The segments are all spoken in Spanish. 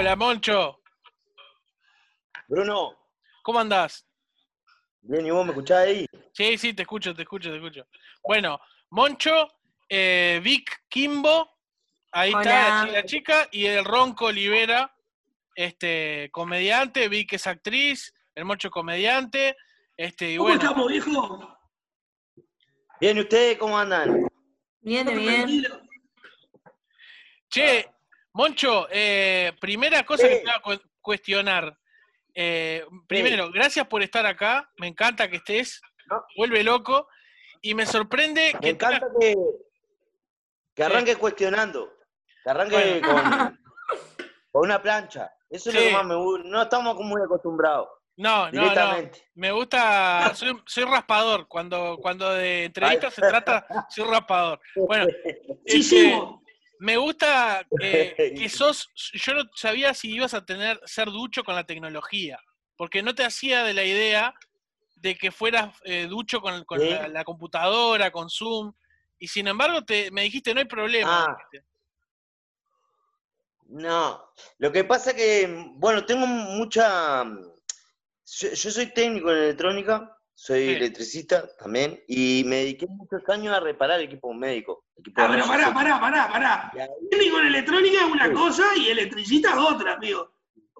Hola, Moncho. Bruno, ¿Cómo andás? bien, ¿y vos me escuchás ahí? Sí, sí, te escucho, te escucho, te escucho. Bueno, Moncho, eh, Vic Kimbo, ahí está Hola. la chi- la chica, y el Ronco Olivera, este, comediante, Vic es actriz, el Moncho comediante, este, y ¿Cómo bueno, estamos, viejo? Bien, ¿y ustedes cómo andan? Bien, ¿Todo bien. che, Moncho, eh, primera cosa que te voy a cu- cuestionar. Eh, primero, gracias por estar acá, me encanta que estés, No. vuelve loco, y me sorprende Me que tengas- encanta que, que arranque cuestionando, que arranque Bueno. con, con una plancha. Eso es lo que más me gusta. No estamos muy acostumbrados, No, no, no. directamente. Me gusta, soy, soy raspador. Cuando, cuando de entrevistas se trata, soy raspador. Bueno, Sí, este. Me gusta eh, que sos, yo no sabía si ibas a tener, ser ducho con la tecnología, porque no te hacía de la idea de que fueras eh, ducho con, con Sí. la, la computadora, con Zoom, y sin embargo te, me dijiste, no hay problema. Ah. No, lo que pasa que, bueno, tengo mucha... Yo, yo soy técnico en electrónica, soy Sí. electricista también, y me dediqué muchos años a reparar equipos médicos. equipos Ah, pero pará, pará, pará, pará. Técnico en electrónica es una Sí. cosa y electricista es otra, amigo.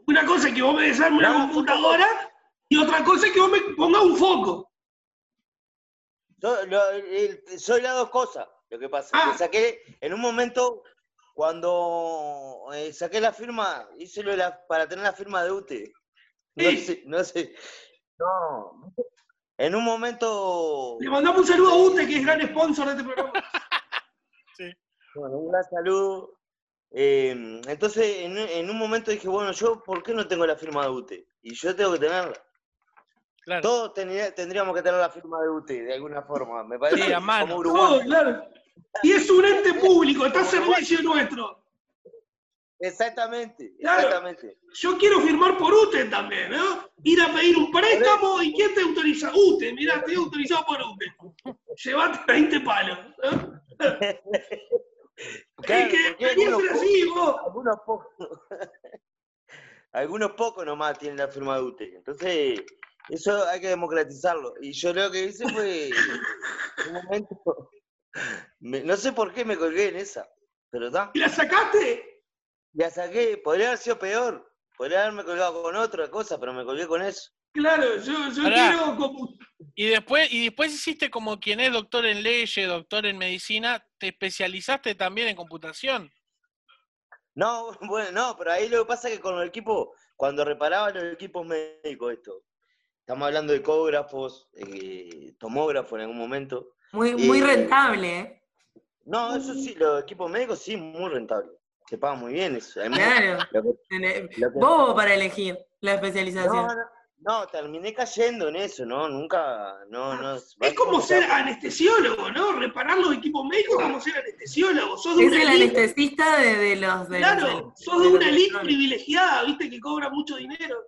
Una cosa es que vos me desarmes una computadora y otra cosa es que vos me pongas un foco. Yo- lo- el- soy las dos cosas. Lo que pasa, Ah. que saqué en un momento cuando eh, saqué la firma, hice lo de la- para tener la firma de UTE. No Sí. sé, no sé. No. En un momento. Le mandamos un saludo a UTE, que es gran sponsor de este programa. Bueno, un gran saludo. Eh, entonces, en, en un momento dije, bueno, yo, ¿por qué no tengo la firma de UTE? Y yo tengo que tenerla. Claro. Todos tendríamos que tener la firma de UTE, de alguna forma. Me parece Sí, a mano. como Uruguay. Todo, claro. Y es un ente público, está a servicio nuestro. Exactamente, Claro. exactamente. Yo quiero firmar por UTE también, ¿no? Ir a pedir un préstamo y ¿quién te autoriza? UTE, mirá, estoy autorizado por UTE. Llevate 20 palos. ¿no? Claro, es que algunos ser así, vos. algunos pocos, algunos pocos nomás tienen la firma de UTE. Entonces, eso hay que democratizarlo. Y yo lo que hice fue, un momento, me- no sé por qué me colgué en esa, pero está, ¿Y la sacaste? La saqué, podría haber sido peor, podría haberme colgado con otra cosa, pero me colgué con eso. Claro, yo, quiero como... Y después, y después hiciste como quien es doctor en leyes, doctor en medicina, te especializaste también en computación. No, bueno, no, pero ahí lo que pasa es que con el equipo, cuando reparaba los equipos médicos, esto, estamos hablando de ecógrafos, eh, tomógrafos en algún momento. Muy, muy Eh, rentable, ¿eh? No, eso sí, los equipos médicos sí, muy rentable. Se paga muy bien eso. Además, Claro. lo que- Tené- lo que- Bobo para elegir la especialización. no, no, terminé cayendo en eso, ¿no? Nunca, no, no. Es como ser anestesiólogo, ¿no? Reparar los equipos médicos es como ser anestesiólogo. Sos de Es una el elite, anestesista de, de los de claro, los- sos de una elite privilegiada, viste, que cobra mucho dinero.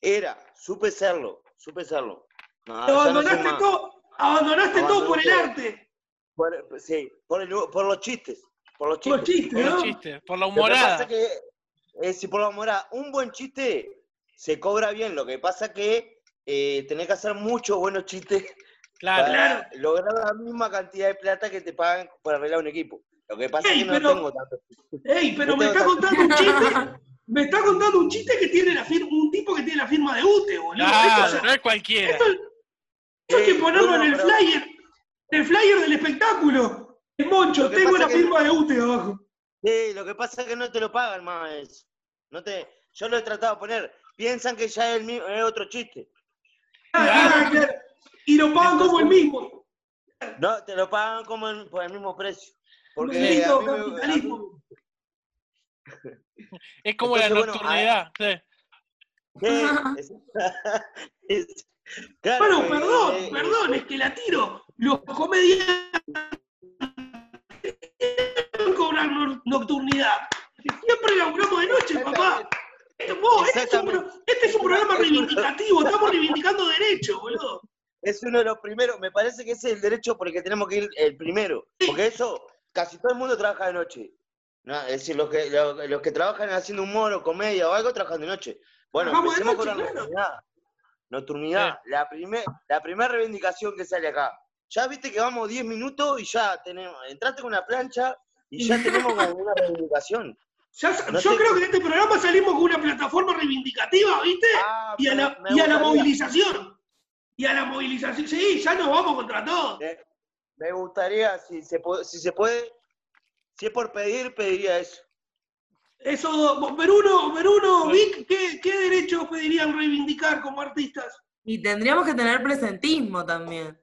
Era, supe serlo, supe serlo. No, no abandonaste todo, abandonaste todo por el arte. Por- sí, por, el- por los chistes. Por los Por chistes. chistes, Por ¿no? los chistes, por la Lo que pasa humorada. es que, eh, si por la humorada, un buen chiste se cobra bien. Lo que pasa es que eh, tenés que hacer muchos buenos chistes Claro. para Claro. lograr la misma cantidad de plata que te pagan por arreglar un equipo. Lo que pasa Ey, es que pero- no tengo tanto. Ey, pero me está tan- contando un chiste. Me está contando un chiste que tiene la firma, un tipo que tiene la firma de UTE, boludo. Claro, Esto, no es cualquiera. esto- esto hay que Sí, ponerlo en el pero- flyer. En el flyer del espectáculo. Moncho, tengo que- firma de UTE abajo. Sí, lo que pasa es que no te lo pagan más. eso. No te, yo lo he tratado de poner. Piensan que ya es, el mismo, es otro chiste. Ah, claro. Y lo pagan como el mismo. No, te lo pagan como el- por el mismo precio. Porque Maldito a mí me- a mí- capitalismo. Es como la Entonces, bueno, nocturnidad. sí. Es- claro, Bueno, eh, perdón, eh, perdón, es que la tiro. Los comediantes nocturnidad. Siempre laburamos de noche, papá. Este, vos, este, es un, este es programa reivindicativo, estamos reivindicando derechos, boludo. Es uno de los primeros, me parece que ese es el derecho por el que tenemos que ir el primero. Porque eso, casi todo el mundo trabaja de noche. No, es decir, los que, los, los que trabajan haciendo humor o comedia o algo trabajan de noche. Bueno, Trabajamos de empecemos con la noche, claro. nocturnidad. Nocturnidad, la primer, la primera reivindicación que sale acá. Ya viste que vamos 10 minutos y ya tenemos, entraste con una plancha y ya tenemos una reivindicación. Ya sa- No yo creo que de este programa salimos con una plataforma reivindicativa, ¿viste? Ah, Y a la, y a la movilización. Y a la movilización. Sí, ya nos vamos contra todo. Me, me gustaría, si se, puede, si se puede, si es por pedir, pediría eso. Eso, Bruno, Bruno, Vic, ¿qué, qué derechos pedirían reivindicar como artistas? Y tendríamos que tener presentismo también.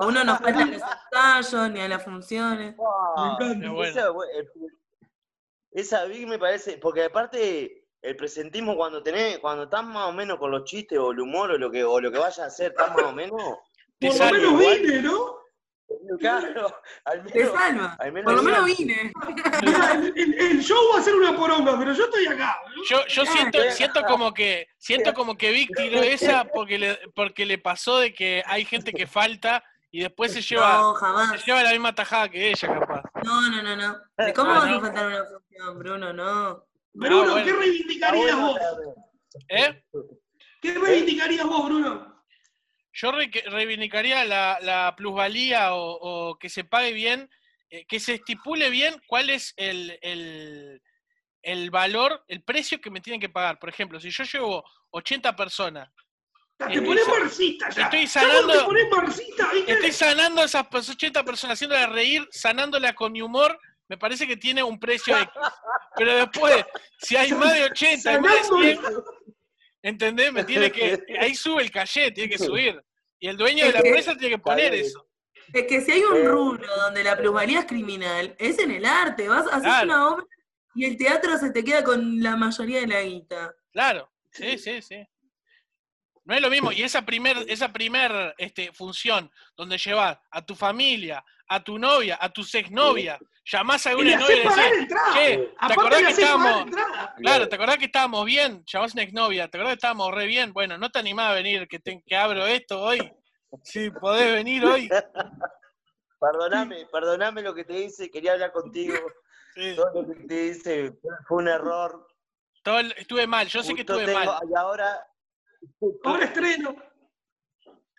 Uno no falta los ensayos ni a las funciones. Ah, encanta. Es bueno. Esa, esa Big me parece, porque aparte el presentismo cuando tenés, cuando estás más o menos con los chistes o el humor o lo que, o lo que vayas a hacer, estás más o menos. Te Por lo menos igual. vine, ¿no? Claro, al Te menos, salva. al menos Por lo menos vine. El, el- el show va a ser una poronga, pero yo estoy acá. ¿no? Yo, yo siento, siento como que, siento como que Vic tiró esa porque le, porque le pasó de que hay gente que falta y después se lleva, No, se lleva la misma tajada que ella, capaz. No, no, no, no. ¿De ¿Cómo Ah, vas no. a faltar una función, Bruno? No. Bruno, bueno. ¿qué reivindicarías vos? ¿Eh? ¿Qué reivindicarías vos, Bruno? Yo re- reivindicaría la, la plusvalía o, o que se pague bien, eh, que se estipule bien cuál es el, el, el valor, el precio que me tienen que pagar. Por ejemplo, si yo llevo 80 personas, Te Estoy pones marxista ya. estoy sanando- te pones marxista, ¿viste? estoy sanando a esas pers- 80 personas, haciéndolas reír, sanándolas con mi humor, me parece que tiene un precio X. Pero después, si hay más de 80 y más de 100, ¿entendés? Me tiene que, ahí sube el calle, tiene que subir. Y el dueño de la empresa tiene que poner eso. Es que si hay un rubro donde la plusvalía es criminal, es en el arte. Vas a hacer Claro. una obra y el teatro se te queda con la mayoría de la guita. Claro, sí, sí, sí. No es lo mismo. Y esa primer, esa primer este, función donde llevas a tu familia, a tu novia, a tus exnovias, llamás a le novia y decís, che, ¿te acordás que estábamos, claro, ¿te acordás que estábamos bien? Llamás a una exnovia, ¿te acordás que estábamos re bien? Bueno, ¿no te animás a venir que, te- que abro esto hoy? Sí, podés venir hoy. Perdoname, perdoname lo que te hice, quería hablar contigo. Sí. Todo lo que te hice fue un error. Todo el- estuve mal, yo sé que Justo estuve tengo- mal. Y ahora, Ahora estreno.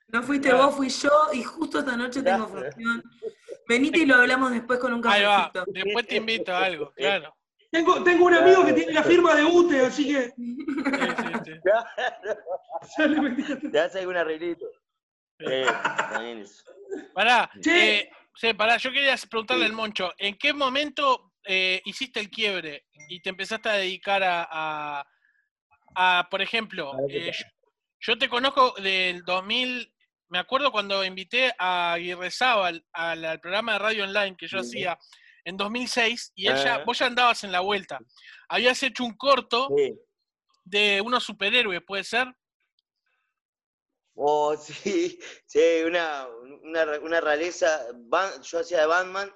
No fuiste Claro. vos, fui yo y justo esta noche tengo función. Venite y lo hablamos después con un Ahí va, cafecito. después te invito a algo, claro. Tengo, tengo un amigo que tiene la firma de UTE, así que Sí, sí, sí. te hace algún arreglito. Eh. Pará, eh, sí, pará, yo quería preguntarle Sí. al Moncho, ¿en qué momento eh, hiciste el quiebre y te empezaste a dedicar a, a- a, por ejemplo, eh, yo, yo te conozco del 2000, me acuerdo cuando invité a Aguirre Zábal al, al programa de radio online que yo Sí. hacía en 2006 y él ya- Ah. vos ya andabas en la vuelta. Habías hecho un corto Sí. de unos superhéroes, ¿puede ser? Oh, sí, sí, una, una, una rareza. Ban- Yo hacía de Batman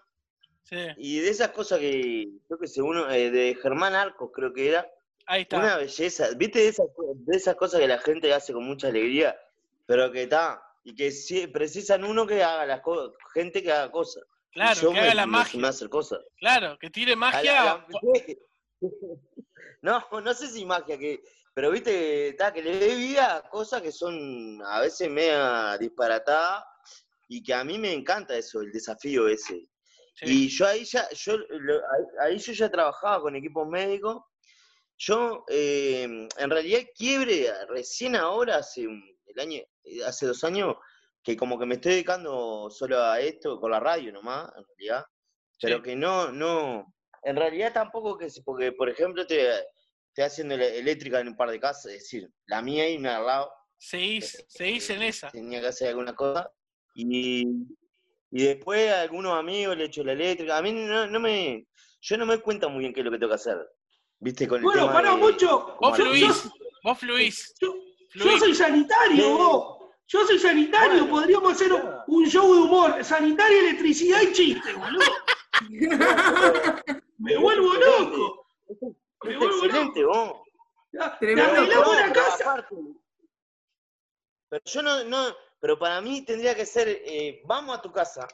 Sí, y de esas cosas que, creo que según, eh, de Germán Arcos creo que era, ahí está. una belleza. ¿Viste de esas, de esas cosas que la gente hace con mucha alegría, pero que está, y que precisan uno que haga las cosas, gente que haga cosas. Claro, yo que me- haga la me- magia. me hacer cosas. Claro, que tire la- magia. la- no, no sé si magia, que, pero viste, está, que le dé vida a cosas que son a veces media disparatadas y que a mí me encanta eso, el desafío ese. Sí. Y yo ahí ya, yo lo- ahí, ahí yo ya trabajaba con equipos médicos. Yo, eh, en realidad, quiebre recién ahora, hace un, el año, eh, hace dos años, que como que me estoy dedicando solo a esto, con la radio nomás, en realidad. Pero Sí. que no, no, en realidad tampoco que, se- porque por ejemplo estoy, estoy haciendo eléctrica en un par de casas, es decir, la mía y una al lado, Seguís, seguís en esa. tenía que hacer alguna cosa. Y, y después a algunos amigos le echo la eléctrica. A mí no, no me, yo no me cuenta muy bien qué es lo que tengo que hacer. ¿Viste? Con el Bueno, tema pará, de- Moncho. Vos Yo- fluís, yo- vos fluís. Yo, soy sanitario, Sí. vos. Yo soy sanitario, Bueno, podríamos hacer un, claro. un show de humor. Sanitaria, electricidad y chiste, boludo. Me vuelvo loco. Me vuelvo excelente, vos. Tremendo. arreglamos No, la pero casa. aparte- pero yo no, no, pero para mí tendría que ser, eh, vamos a tu casa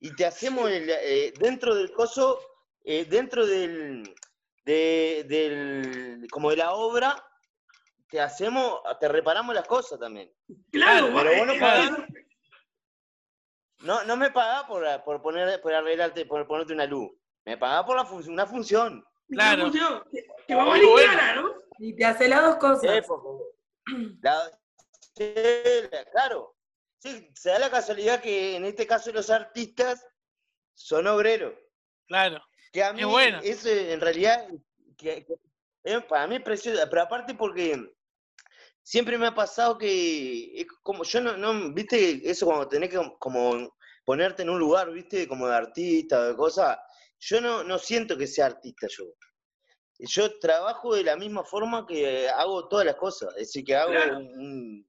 y te hacemos el, eh, dentro del coso, eh, dentro del, de, del, como de la obra, te hacemos, te reparamos las cosas también. Claro, Pero vos no pagás. No, no me pagás por, por poner, por arreglarte, por ponerte una luz. Me pagás por la fun- una función. Claro. función, Que, que va a valer Bueno. cara, ¿no? Y te hace las dos cosas. sí, la- claro. Sí, se da la casualidad que en este caso los artistas son obreros. Claro. Que a mí, Es bueno. eso en realidad, que, que- eh, para mí es precioso, pero aparte porque siempre me ha pasado que, es como yo no, no, viste, eso cuando tenés que como ponerte en un lugar, viste, como de artista o de cosas, yo no, no siento que sea artista yo. Yo trabajo de la misma forma que hago todas las cosas, es decir, que hago Claro. un-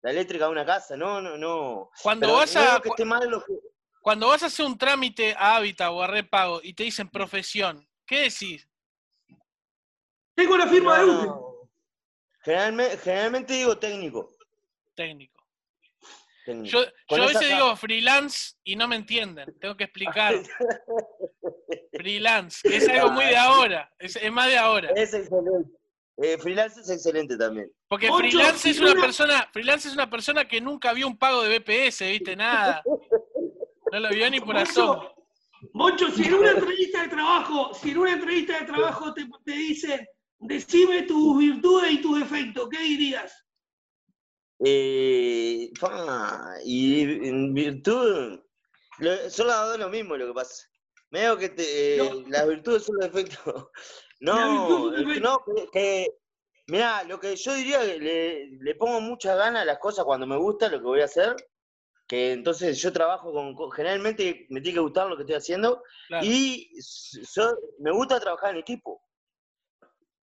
la eléctrica de una casa, no, no, no. Cuando Pero vas no a que esté mal lo que- cuando vas a hacer un trámite a Hábitat o a Repago y te dicen profesión, ¿qué decís? Tengo la firma de no. Generalmente, generalmente digo técnico. Técnico. técnico. Yo, a veces digo freelance y no me entienden. Tengo que explicar. freelance, que es algo muy de ahora. Es, es más de ahora. Es excelente. Eh, freelance es excelente también. Porque Ocho, freelance es una- persona, freelance es una persona que nunca vio un pago de BPS, viste, nada. No lo vio ni por asomo. Moncho, si en una entrevista de trabajo, si en una entrevista de trabajo te, te dicen, decime tus virtudes y tus defectos, ¿qué dirías? Eh, fa, y en virtud, lo- son las dos lo mismo lo que pasa. Medio que te, eh, No. las virtudes son los defectos. No, no, que, que- mirá, lo que yo diría que le, le pongo mucha gana a las cosas cuando me gusta lo que voy a hacer. Que entonces yo trabajo con, generalmente me tiene que gustar lo que estoy haciendo. Claro. Y yo- me gusta trabajar en equipo.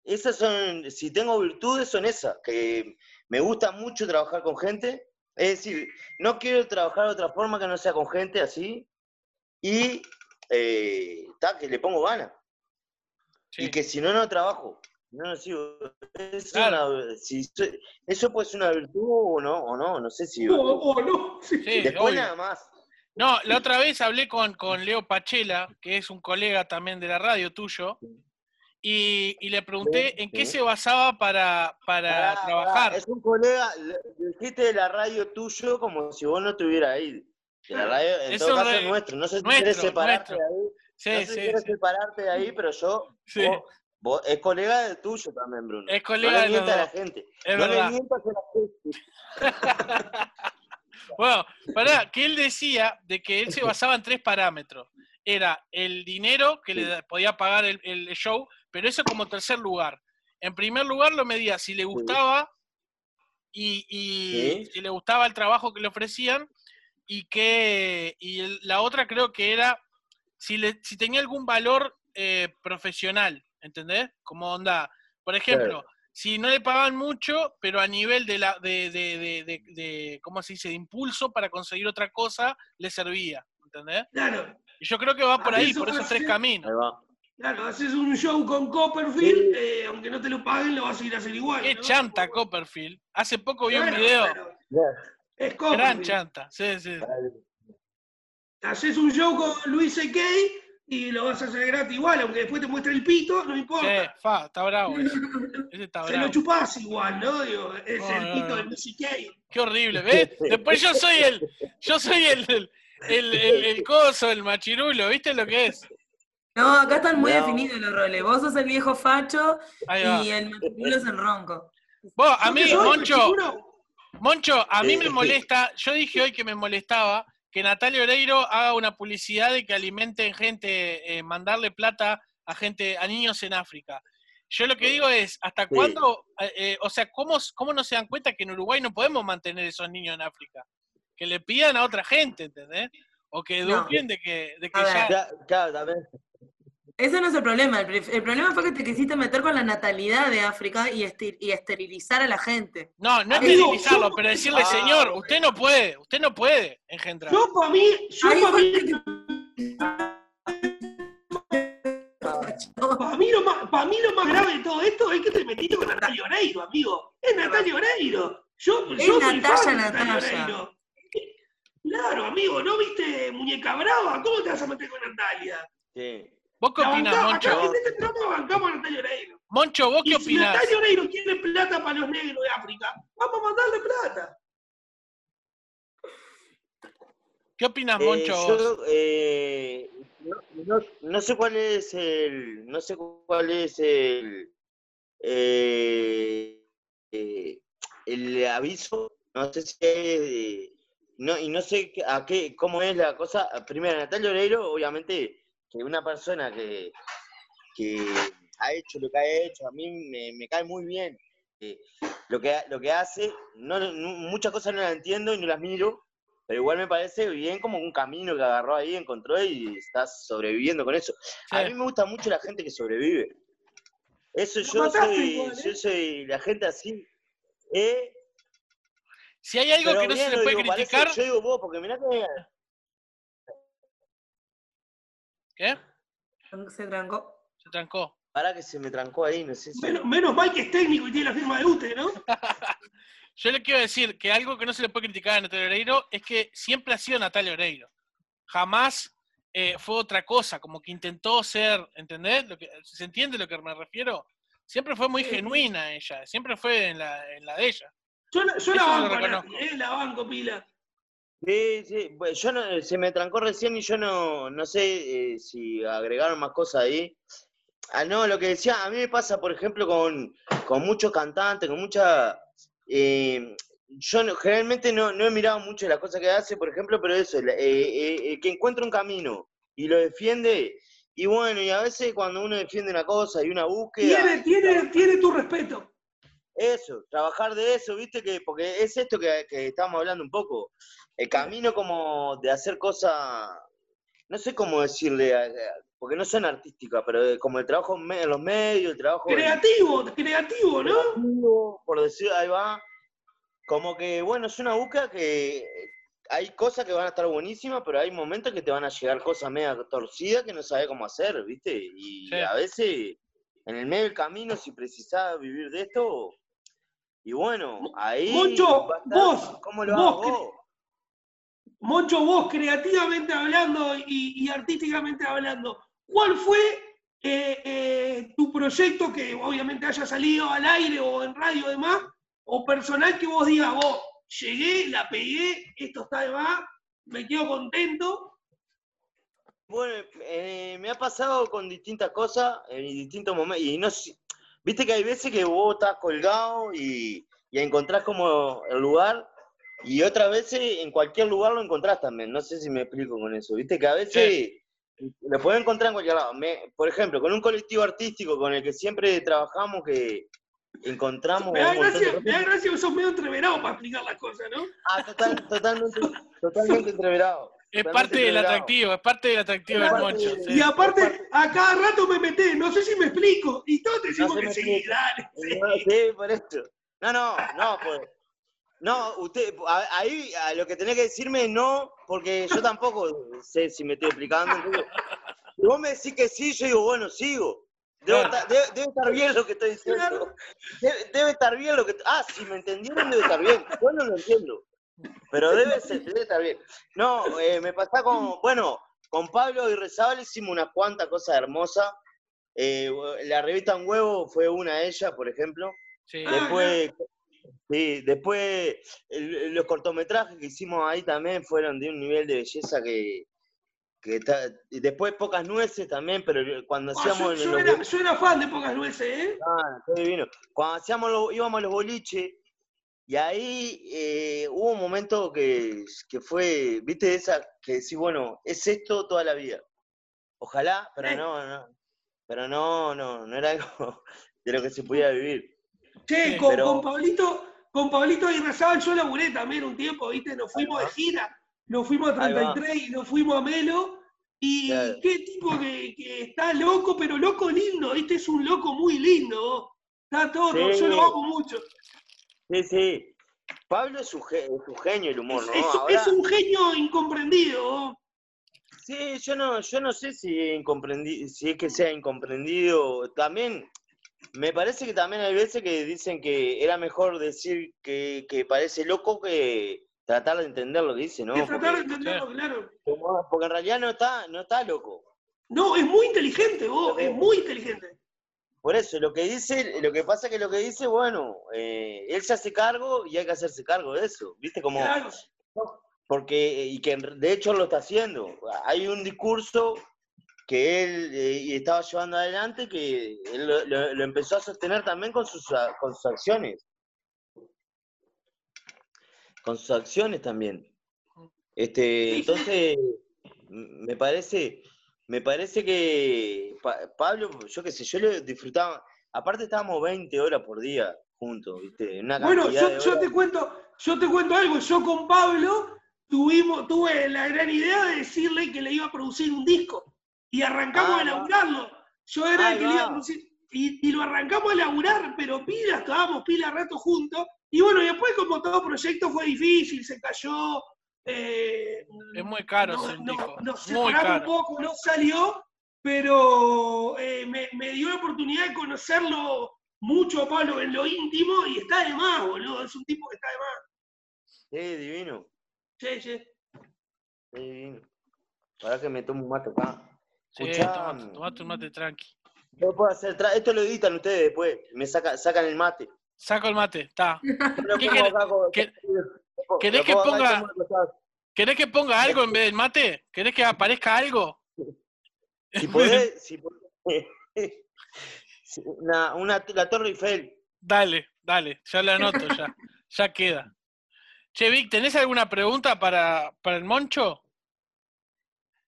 Esas son, si tengo virtudes, son esas, que me gusta mucho trabajar con gente. Es decir, no quiero trabajar de otra forma que no sea con gente así. Y eh, ta, que le pongo ganas. Sí. Y que si no, no trabajo. No, no sigo. Es Claro. una- si eso puede ser una virtud o no, o no, no sé si. O, o no. Sí. Sí, Después obvio. nada más. No, la otra vez hablé con, con Leo Pachela, que es un colega también de la radio tuyo, y, y le pregunté Sí, en qué sí. se basaba para, para trabajar. Es un colega, le- dijiste de la radio tuyo como si vos no estuvieras ahí. De la radio, en Es todo un caso re- es nuestro. No sé si nuestro, quieres separarte nuestro. de ahí. Sí, no sé si sí, quieres sí. separarte de ahí, pero yo. Sí. vos- vos- es colega de tuyo también, Bruno. Es colega no de le mientas a la gente. Es no verdad. le mientas a la gente. Bueno, pará, que él decía de que él se basaba en tres parámetros. Era el dinero que le podía pagar el, el show, pero eso como tercer lugar. En primer lugar lo medía si le gustaba y, y Sí. si le gustaba el trabajo que le ofrecían y que y el- la otra creo que era si, le, si tenía algún valor eh, profesional, ¿entendés? Como onda, por ejemplo, si no le pagaban mucho, pero a nivel de la de, de, de, de- de- ¿cómo se dice? de impulso para conseguir otra cosa, le servía, ¿entendés? Claro, Y yo creo que va por Ah, ahí, eso por esos tres caminos. Ahí va. claro, haces un show con Copperfield, Sí. eh, aunque no te lo paguen, lo vas a ir a hacer igual. Qué ¿no? chanta Copperfield. Hace poco vi un video. Es gran Copperfield. chanta. Sí, sí. Haces un show con Luis C.K. y lo vas a hacer gratis igual, aunque después te muestre el pito, no Sí, importa. fa, está bravo ese. Ese está Se lo chupás igual, ¿no? Digo, es el no, pito no. de Luis C.K. Qué horrible, ¿ves? Después yo soy el, yo soy el, el, el, el- el coso, el machirulo, ¿viste lo que es? No, acá están muy No. definidos los roles. Vos sos el viejo facho y el machirulo es el ronco. Vos, a ¿Yo mí, Moncho? Moncho, a mí me Sí. molesta, yo dije hoy que me molestaba que Natalia Oreiro haga una publicidad de que alimenten gente, eh, mandarle plata a gente, a niños en África. Yo lo que digo es, ¿hasta Sí. cuándo, eh, eh, o sea, ¿cómo, ¿cómo no se dan cuenta que en Uruguay no podemos mantener esos niños en África? Que le pidan a otra gente, ¿entendés? O que No. eduquen de que, de que A ver. ya... Ya, claro, también. Ese no es el problema. El, problema fue que te quisiste meter con la natalidad de África y, esti- y esterilizar a la gente. No, no Amigo, esterilizarlo, yo- pero decirle, Ah, señor, usted no puede, usted no puede engendrar. Yo para mí, yo para mí, que- para mí, lo más, para mí lo más grave de todo esto es que te metiste con Natalia Oreiro, amigo. Es Natalia Oreiro. Yo, Es yo soy Natalia, fan de Natalia Natalia. Oreiro. Claro, amigo, ¿no viste Muñeca Brava? ¿Cómo te vas a meter con Natalia? Sí. ¿Vos qué banca- Moncho? Acá en este programa bancamos a Natalia Oreiro. Moncho, ¿vos qué Y si opinás? Natalia Oreiro quiere plata para los negros de África, vamos a mandarle plata. ¿Qué opinás, Eh, Moncho? yo, eh, no, no- no sé cuál es el, no sé cuál es el, eh, eh, el aviso, no sé si es, no, y no sé a qué, cómo es la cosa. Primero, Natalia Oreiro, obviamente, que una persona que, que ha hecho lo que ha hecho, a mí me, me cae muy bien. Eh, lo, que, lo que hace, no, no- muchas cosas no las entiendo y no las miro, pero igual me parece bien como un camino que agarró ahí, encontró y está sobreviviendo con eso. A mí me gusta mucho la gente que sobrevive. Eso yo soy, igual, ¿eh? yo soy la gente así. ¿eh? Si hay algo Pero que no bien se le puede digo, parece- criticar, yo digo vos, porque mirá que ¿qué? Se trancó. Se trancó. para que se me trancó ahí, no sé si. Menos, menos mal que es técnico y tiene la firma de UTE, ¿no? Yo le quiero decir que algo que no se le puede criticar a Natalia Oreiro es que siempre ha sido Natalia Oreiro. Jamás eh, fue otra cosa, como que intentó ser, ¿entendés? Lo que, ¿Se entiende a lo que me refiero? Siempre fue muy Sí, sí. genuina ella, siempre fue en la, en la de ella. Yo, la- yo la banco, la, reconozco. eh, la banco, pila. Sí, sí, pues yo no, se me trancó recién y yo no, no sé eh, si agregaron más cosas ahí. Ah, no, lo que decía, a mí me pasa, por ejemplo, con, con muchos cantantes, con mucha... eh, yo no- generalmente no, no he mirado mucho las cosas que hace, por ejemplo, pero eso, eh, eh, eh, que encuentra un camino y lo defiende, y bueno, y a veces cuando uno defiende una cosa y una búsqueda... Tiene, tiene, tiene tu respeto. Eso, trabajar de eso, viste que, porque es esto que, que estábamos hablando un poco, el camino como de hacer cosas, no sé cómo decirle, a- porque no son artísticas, pero de- como el trabajo en los medios, el trabajo en- Creativo, creativo, ¿no? por decir, ahí va, como que, bueno, es una búsqueda que hay cosas que van a estar buenísimas, pero hay momentos que te van a llegar cosas media torcidas que no sabes cómo hacer, viste, y Sí. a veces en el medio del camino, si precisás vivir de esto, y bueno, ahí... Vos, ¿Cómo lo vos hago? Moncho, vos creativamente hablando y, artísticamente hablando, ¿cuál fue eh, eh, tu proyecto que obviamente haya salido al aire o en radio demás, o personal que vos digas, vos, llegué, la pegué, esto está de más, me quedo contento? Bueno, eh, me ha pasado con distintas cosas en distintos momentos. Y no sé- viste que hay veces que vos estás colgado y, y encontrás como el lugar, y otras veces en cualquier lugar lo encontrás también. No sé si me explico con eso. Viste que a veces lo puedes encontrar en cualquier lado. Me- por ejemplo, con un colectivo artístico con el que siempre trabajamos, que encontramos. Me da gracia, me da gracia que sos medio entreverado para explicar las cosas, ¿no? Ah, total- totalmente, totalmente entreverado. Es parte del atractivo, es parte del atractivo del Moncho. y aparte, a cada rato me metés, no sé si me explico, y todos te decimos se que sí, dale, sí. No, sí, por esto. No, no, no, pues. No, usted, a- ahí a lo que tenés que decirme no, porque yo tampoco sé si me estoy explicando. entonces, si vos me decís que sí, yo digo, bueno, sigo. Debo Claro. estar- debe, debe estar bien lo que estoy diciendo. Debe, debe estar bien lo que. Ah, si me entendieron, debe estar bien. Yo no lo entiendo. Pero debe, ser, debe estar bien. No, eh, me pasa con. Bueno, con Pablo y Rezabal hicimos unas cuantas cosas hermosas. Eh, la revista Un Huevo fue una de ellas, por ejemplo. Sí. Ah, Después, sí, después el- los cortometrajes que hicimos ahí también fueron de un nivel de belleza que, que después pocas nueces también, pero cuando Ah, hacíamos yo, yo los era, bol- yo era fan de pocas nueces, ¿eh? Ah, qué divino. Cuando hacíamos los- íbamos a los boliches, y ahí eh, hubo un momento que, que fue, viste, esa que decís, bueno, es esto toda la vida. Ojalá, pero Eh. no, no. Pero no, no, no era algo de lo que se pudiera vivir. Che, Sí, con, pero- con Pablito, con Pablito y Rezabal yo laburé también un tiempo, ¿viste? Nos fuimos de gira, nos fuimos a Ahí va. 33 y nos fuimos a Melo. Y Claro. qué tipo que, que está loco, pero loco lindo, ¿viste? Es un loco muy lindo. Está todo, Sí. yo lo amo mucho. Sí, sí. Pablo es un, ge- genio el humor, ¿no? es- Ahora- es un genio incomprendido. Sí, yo no, yo no sé si, si es que sea incomprendido. También, me parece que también hay veces que dicen que era mejor decir que, que parece loco que tratar de entender lo que dice, ¿no? que tratar de entenderlo, claro. como- porque en realidad no está, no está loco. No, es muy inteligente, vos, es muy inteligente. Por eso, lo que dice, lo que pasa que lo que dice, bueno, eh, él se hace cargo y hay que hacerse cargo de eso, ¿viste? Como, Claro. porque, y que de hecho lo está haciendo. Hay un discurso que él eh, estaba llevando adelante que él lo, lo- lo empezó a sostener también con sus, a- con sus acciones. Con sus acciones también. Este, entonces, me parece, me parece que Pa- Pablo, yo qué sé, yo lo disfrutaba. Aparte estábamos 20 horas por día juntos, ¿viste? Una Bueno, yo, yo te cuento, yo te cuento algo. Yo con Pablo tuvimos, tuve la gran idea de decirle que le iba a producir un disco. Y arrancamos Ah, a laburarlo. Yo era el Ahí que le iba a producir. Y, y lo arrancamos a laburar, pero pila, estábamos pila rato juntos. Y bueno, y después como todo proyecto fue difícil, se cayó. eh, Es muy caro no- no- disco. Nos Muy separamos un caro. poco, no salió, pero eh, me, me dio la oportunidad de conocerlo mucho a Pablo en lo íntimo y está de más, boludo. Es un tipo que está de más. Sí, divino, Sí, sí. sí, divino. Para que me tomo un mate acá. Sí, Escuchá, tomate, tomate un mate tranqui. Yo puedo hacer tra- Esto lo editan ustedes después. Me saca, sacan el mate. Saco el mate, está. Yo lo ¿Qué pongo querés- qué- que ponga- tomo el costado. ¿Querés que ponga algo en vez del mate? ¿Querés que aparezca algo? Si podés, si podés. Una, una, la Torre Eiffel. Dale, dale, ya lo anoto, ya. Ya queda. Che, Vic, ¿tenés alguna pregunta para, para el Moncho?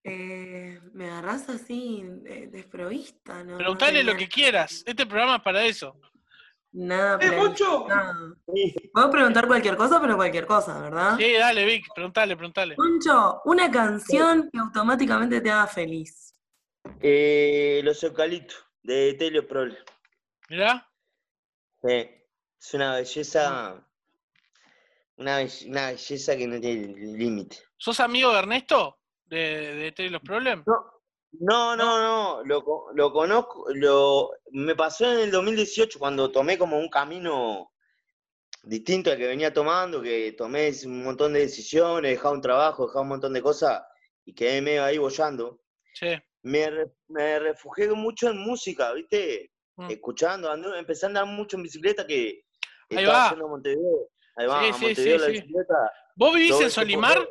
Eh, me agarrás así desprovista, ¿no? Preguntale no lo que quieras. Este programa es para eso. Nada ¡Eh, planificado. Sí. Puedo preguntar cualquier cosa, pero cualquier cosa, ¿verdad? Sí, dale, Vic, preguntale, preguntale. Moncho, una canción que automáticamente te haga feliz. Eh, los eucaliptos de Telio Prol. Mirá, Sí, es una belleza. Una, belle- una belleza que no tiene límite. ¿sos amigo de Ernesto? ¿De, de Tele los Problemas? No, no, no, lo, lo conozco, lo, me pasó en el 2018 cuando tomé como un camino distinto al que venía tomando, que tomé un montón de decisiones, dejaba un trabajo, dejaba un montón de cosas y quedé medio ahí bollando. Sí. Me, me refugié mucho en música, ¿viste? Mm. Escuchando, ando, empecé a andar mucho en bicicleta que Ahí estaba a Montevideo. Ahí va, Sí, a sí, Montevideo sí, la sí. bicicleta. ¿Vos vivís en Solimar?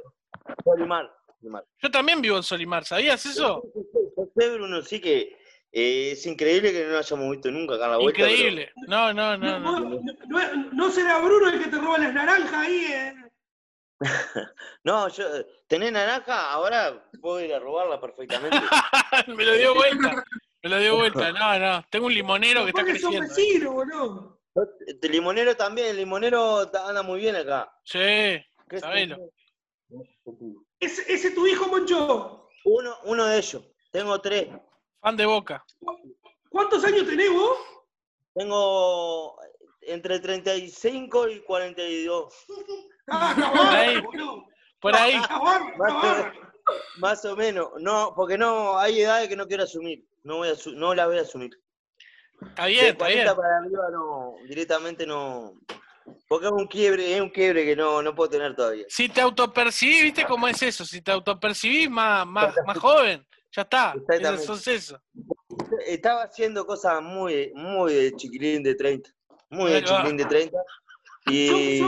Solimar, Solimar. Yo también vivo en Solimar, ¿sabías eso? Sí, sí, sí, yo sé, Bruno, sí que eh, es increíble que no lo hayamos visto nunca acá en la vuelta. pero- Increíble. No, no, no, No, no. no, no- no será Bruno el que te roba las naranjas ahí. eh? No, yo, tenés naranja, ahora puedo ir a robarla perfectamente. Me lo dio vuelta. Me lo dio vuelta. No, no. Tengo un limonero que está son creciendo. vecinos, boludo. El limonero también, el limonero anda muy bien acá. Sí, ¿Qué es sabelo. ¿Ese, ese tu hijo, Moncho? Uno, uno de ellos. Tengo tres. Fan de boca. ¿Cuántos años tenés vos? Tengo entre 35 y 42. Ah, Ahí. cabrón, boludo. Por ahí. Cabrón, Más o, cabrón. más o menos. No, porque no, hay edades que no quiero asumir. No, voy a no las voy a asumir. Está bien, de está 40 bien. para arriba no, directamente no. Porque es un quiebre, es un quiebre que no, no puedo tener todavía. Si te autopercibís, ¿viste cómo es eso? Si te autopercibís más, más, más joven, ya está. Eso, sos eso. Estaba haciendo cosas muy, muy de chiquilín de 30. Muy de chiquilín de 30. Y.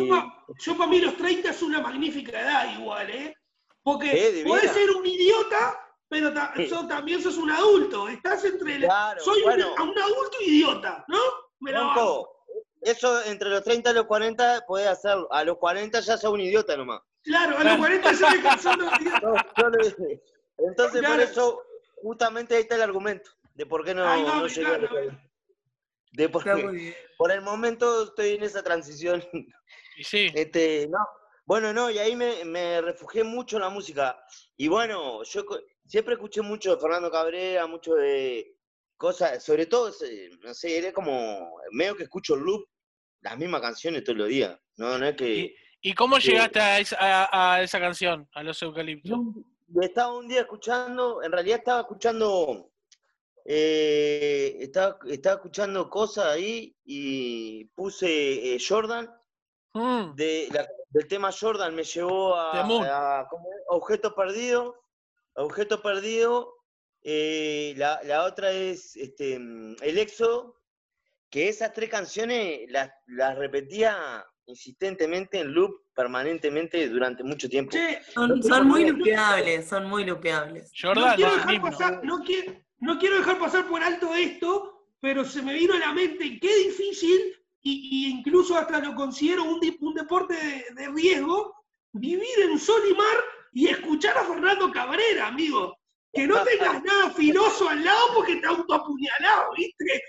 Yo, para mí los 30 es una magnífica edad igual, ¿eh? Porque divina. podés ser un idiota, pero ta- Sí. sos- también sos un adulto. Estás entre... la- Claro, soy un- bueno. un, adulto idiota, ¿no? Me la eso entre los 30 y los 40 podés hacerlo. A los 40 ya sos un idiota nomás. Claro, a los 40 ya me cansando de idiota. No, yo lo dije. Entonces, por eso, justamente ahí está el argumento de por qué no, me llegué a los encanta. 40. De por, qué. por el momento estoy en esa transición Y sí. Este, no. Bueno, no, y ahí me, me refugié mucho en la música. Y bueno, yo co- siempre escuché mucho de Fernando Cabrera, mucho de cosas, sobre todo, no sé, era como medio que escucho el loop, las mismas canciones todos los días. No, no es que. ¿Y cómo llegaste a esa, a- a esa canción, a los eucaliptos? Yo estaba un día escuchando, en realidad estaba escuchando, eh, estaba, estaba escuchando cosas ahí y puse eh, Jordan. Mm, de la- del tema Jordan me llevó a, a- ¿cómo es? Objeto Perdido, Objeto Perdido, eh, la, la otra es este, mm, El Éxodo, que esas tres canciones las, las repetía insistentemente en loop permanentemente durante mucho tiempo. Che, Son, son muy lupeables, son muy lupeables. no quiero, dejar pasar, no, qui- no quiero dejar pasar por alto esto, pero se me vino a la mente qué difícil, y, y incluso hasta lo considero un, un deporte de, de riesgo, vivir en sol y mar y escuchar a Fernando Cabrera, amigo. Que no tengas nada filoso al lado porque te autoapuñalado, ¿viste?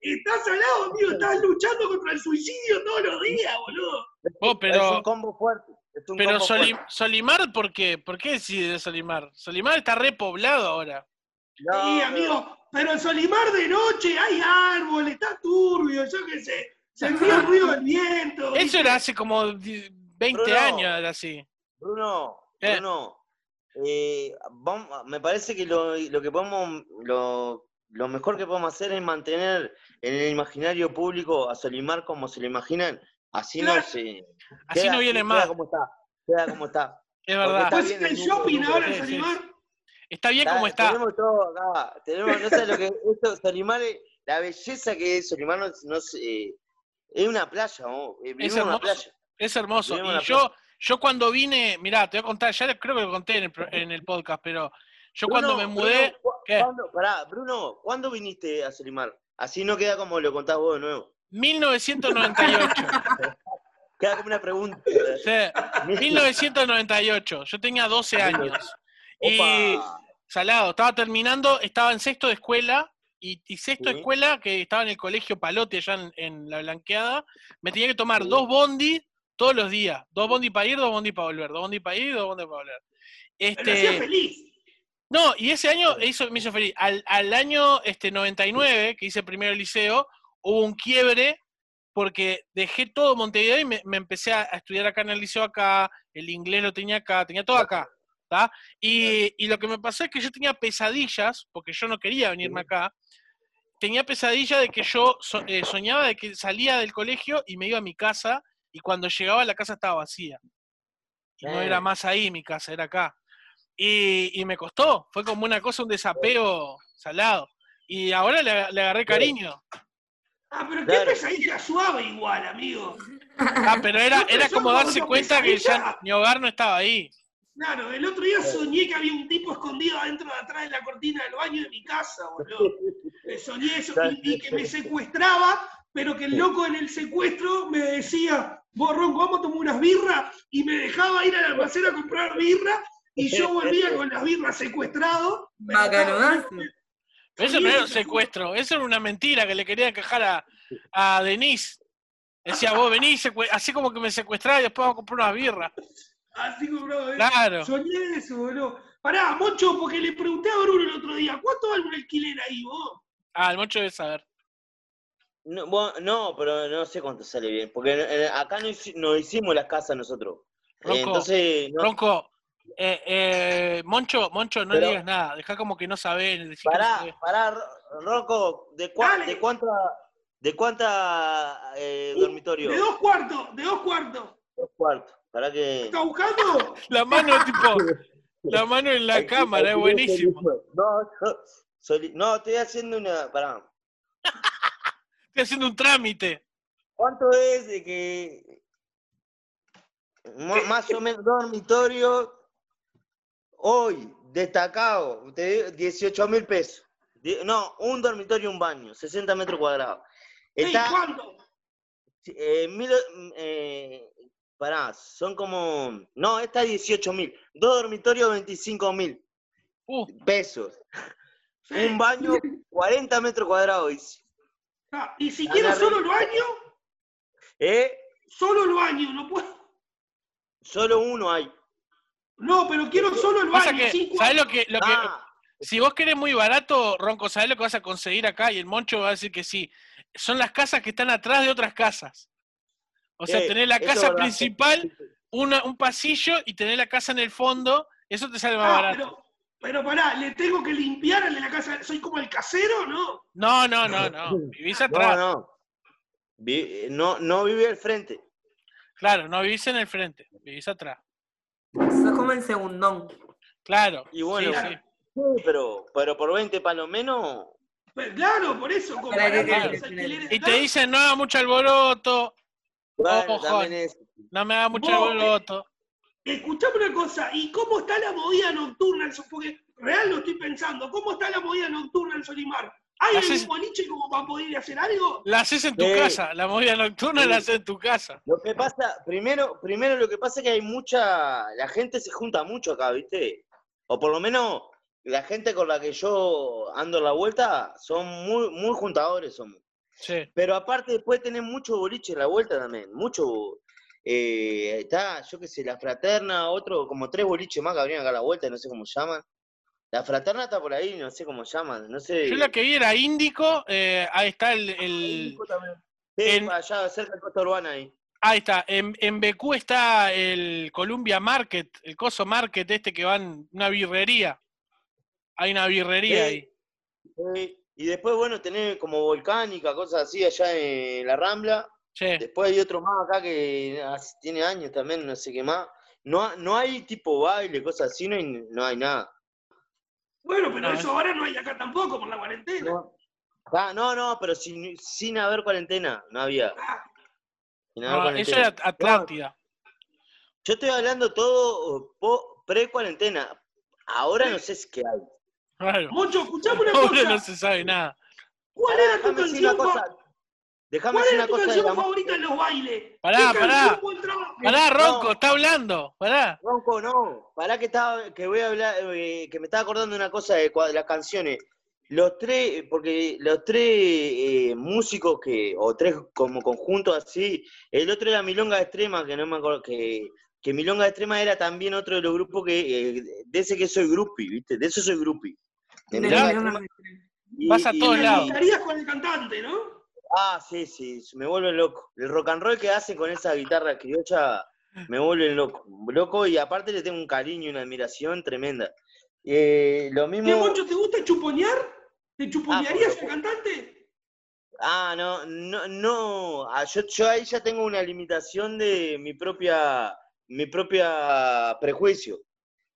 Estás al lado, amigo, estás luchando contra el suicidio todos los días, boludo. Oh, es un combo fuerte. un pero combo Soli- fuerte. Solimar, ¿por qué? ¿Por qué decide de Solimar? Solimar está repoblado ahora. No, Sí, amigo, pero en Solimar de noche hay árboles, está turbio, yo qué sé. Sentía el ruido del viento. Eso ¿viste? era hace como di- 20 Bruno. años, era así. Bruno, ¿Qué? Bruno, eh, vamos- me parece que lo, lo que podemos, lo, lo mejor que podemos hacer es mantener en el imaginario público a Solimar como se lo imaginan, así Claro. no se... Así queda no viene más. como está, queda como está. Es verdad. está Pues bien el shopping ahora. Solimar. Está bien como está. Tenemos todo acá, tenemos, no sabes lo que esto, Solimar, es- la belleza que es Solimar, no, no sé, eh, es una playa, ¿no? Eh, una hermoso. playa. Es hermoso. Y yo, yo cuando vine, mirá, te voy a contar, ya creo que lo conté en el, en el podcast, pero yo cuando me mudé, Bruno, ¿cu- ¿qué? cuándo- pará, Bruno, ¿cuándo viniste a Solimar? Así no queda como lo contás vos de nuevo. 1998. Queda como una pregunta. Sí, 1998. Yo tenía 12 años. Y Opa. salado, estaba terminando, estaba en sexto de escuela. Y, y sexto de Sí. escuela, que estaba en el colegio Palote, allá en, en La Blanqueada, me tenía que tomar Sí. dos bondi todos los días. Dos bondi para ir, dos bondi para volver. Dos bondi para ir, dos bondi para volver. Hacía Este, feliz. no, y ese año hizo- me hizo feliz. Al, al año este, 99, que hice primero el liceo, hubo un quiebre porque dejé todo Montevideo y me, me empecé a, a estudiar acá en el liceo acá, el inglés lo tenía acá, tenía todo acá. ¿tá? Y, y lo que me pasó es que yo tenía pesadillas, porque yo no quería venirme acá, tenía pesadilla de que yo so- eh, soñaba de que salía del colegio y me iba a mi casa y cuando llegaba la casa estaba vacía. Y no era Eh. más ahí mi casa, era acá. Y, y me costó, fue como una cosa, un desapego salado. Y ahora le, le agarré cariño. Ah, pero qué Claro. pesadilla suave igual, amigo. Ah, pero era, ¿No era como darse cuenta que ya mi hogar no estaba ahí. Claro, el otro día soñé que había un tipo escondido adentro de atrás de la cortina del baño de mi casa, boludo. Eh, Soñé eso y, y que me secuestraba, pero que el loco en el secuestro me decía, vos Ronco, vamos a tomar unas birras, y me dejaba ir al almacén a comprar birra, y yo volvía con las birras secuestrado. Pero eso no era un secuestro, eso era una mentira que le querían quejar a, a Denise. Decía, vos venís, así como que me secuestraba y después vamos a comprar unas birras. Así como, bro, eh, Claro. soñé eso, boludo. Pará, Moncho, porque le pregunté a Bruno el otro día, ¿cuánto vale un alquiler ahí vos? Ah, el mocho debe saber. No, bueno, no, pero no sé cuánto sale bien, porque eh, acá no, hici- no hicimos las casas nosotros. Eh, Ronco, entonces, no, Ronco, eh, eh, Moncho, Moncho, no Pero- le digas nada, dejá como que no sabés, que no pará, sabés. pará, Ro- Rocco, ¿de, cua- de cuánta, de cuánta eh, dormitorio? De dos cuartos, de dos cuartos. Dos cuartos, para que... ¿Está buscando? La mano, tipo, la mano en la cámara, es buenísimo. No, no, estoy haciendo una, pará. Estoy haciendo un trámite. ¿Cuánto es de que más o menos dormitorio hoy destacado? Te digo, 18 mil pesos. No, un dormitorio y un baño, 60 metros cuadrados. Está, ¿Cuánto? eh, mil, eh, pará, son como, no, está 18 mil. Dos dormitorios, 25 mil Uh, pesos. Un baño, 40 metros cuadrados. Ah, y si quiero Agarré. solo el baño, ¿Eh? solo el baño, no puedo. Solo uno hay. No, pero quiero solo el baño. que, sin ¿sabés cuarto. lo que, lo que, Ah, si vos querés muy barato, Ronco, ¿sabés lo que vas a conseguir acá? Y el Moncho va a decir que sí. Son las casas que están atrás de otras casas. O sea, eh, tenés la casa principal, una- un pasillo y tenés la casa en el fondo, eso te sale más Ah, barato. Pero, pará, ¿le tengo que limpiar de la casa? ¿Soy como el casero no? No, no, no, no. Vivís No, atrás. no. Vi- no, no vive al frente. Claro, no vivís en el frente, vivís atrás. Sos como el segundón. Claro. Y bueno, sí, pero, pero por 20 palos menos. Pero claro, por eso, alquileres Y te dicen, no haga mucho alboroto, Bueno, Ojo, no me haga mucho Vos, alboroto. Escuchame una cosa, ¿y cómo está la movida nocturna? en Porque real lo estoy pensando, ¿cómo está la movida nocturna en Solimar? ¿Hay La algún haces- boliche como para poder hacer algo? La haces en tu Sí. casa, la movida nocturna Sí. la haces en tu casa. Lo que pasa, primero, primero lo que pasa es que hay mucha, la gente se junta mucho acá, ¿viste? O por lo menos la gente con la que yo ando en la vuelta son muy, muy juntadores somos. Sí. Pero aparte después tenés mucho boliche en la vuelta también, mucho, eh, está, yo qué sé, la fraterna, otro, como tres boliches más que habrían acá a la vuelta, no sé cómo llaman. La fraterna está por ahí, no sé cómo llaman, no sé. Yo la que vi era Índico, eh, ahí está el, el- Sí, en- para allá, cerca de Costa Urbana ahí. ahí está, en, en BQ está el Columbia Market, el Coso Market este que van, una birrería. Hay una birrería Sí. ahí. Sí, Y después, bueno, tenés como volcánica, cosas así allá en la Rambla. Sí. Después hay otro más acá que tiene años también, no sé qué más. No, no hay tipo baile, cosas así, no hay, no hay nada. Bueno, pero No, eso ahora no hay acá tampoco por la cuarentena. No, Ah, no, no, pero sin, sin haber cuarentena, no había. Ah, sin haber No, eso era Atlántida. Yo estoy hablando todo po- pre-cuarentena. Ahora no sé si qué hay. Claro. Moncho, escuchame una Ahora cosa. no se sabe nada. ¿Cuál era tu canción, cosa. Déjame ¿cuál decir una tu cosa de canción la mu- favorita en los bailes? Pará, ¿Qué pará. Pará, Ronco, No. está hablando. Pará. Ronco, no. Pará que estaba, que voy a hablar, eh, que me estaba acordando de una cosa de, de las canciones. Los tres, porque los tres eh, músicos que, o tres como conjuntos así, el otro era Milonga Extrema, que no me acuerdo, que, que Milonga Extrema era también otro de los grupos que, eh, de ese que soy grupi, ¿viste? De eso soy grupi. Vas a todos lados. estarías con el cantante, ¿no? Ah, sí, sí, me vuelve loco. El rock and roll que hacen con esa guitarra criolla me vuelve loco. Loco y aparte le tengo un cariño y una admiración tremenda. Eh, lo ¿Qué, mismo. Moncho, te gusta chuponear? ¿Te chuponearías por el cantante? Ah, no, no, no. Ah, yo, yo ahí ya tengo una limitación de mi propia, mi propia prejuicio.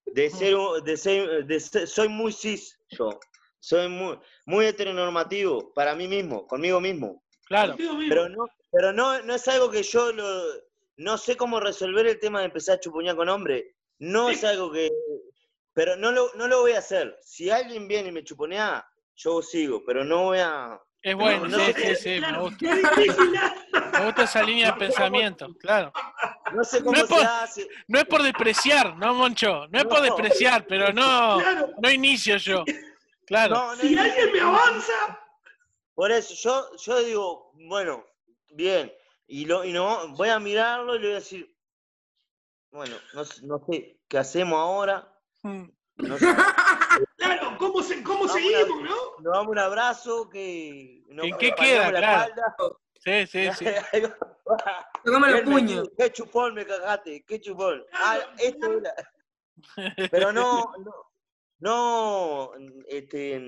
De ser, un- de ser, de ser- soy muy cis, yo. Soy muy, muy heteronormativo para mí mismo, conmigo mismo. Claro. Pero no, pero no, no es algo que yo lo, no sé cómo resolver el tema de empezar a chupuñar con hombre. No es algo que, pero no lo, no lo voy a hacer. Si alguien viene y me chuponea, yo sigo, pero no voy a. Es bueno, no, sí, no, sí, sí, me Claro, gusta. Me gusta esa línea de pensamiento, claro. No sé cómo No es por- se hace. No es por despreciar, ¿no, Moncho? No es por despreciar, pero no, Claro. no inicio yo. Claro. No, no Si alguien me avanza, Por eso, yo, yo digo, bueno, bien, y, lo, y no, voy a mirarlo y le voy a decir, bueno, no, sé- no sé qué hacemos ahora, Mm. no sé, claro, ¿cómo, se, cómo seguimos, no? nos damos un abrazo, que nos ¿En qué queda? la Claro. espalda. Sí, sí, sí. Tocame los puños. Qué chupón me cagaste, qué chupón. Ah, esto era. Pero no, no, no, este,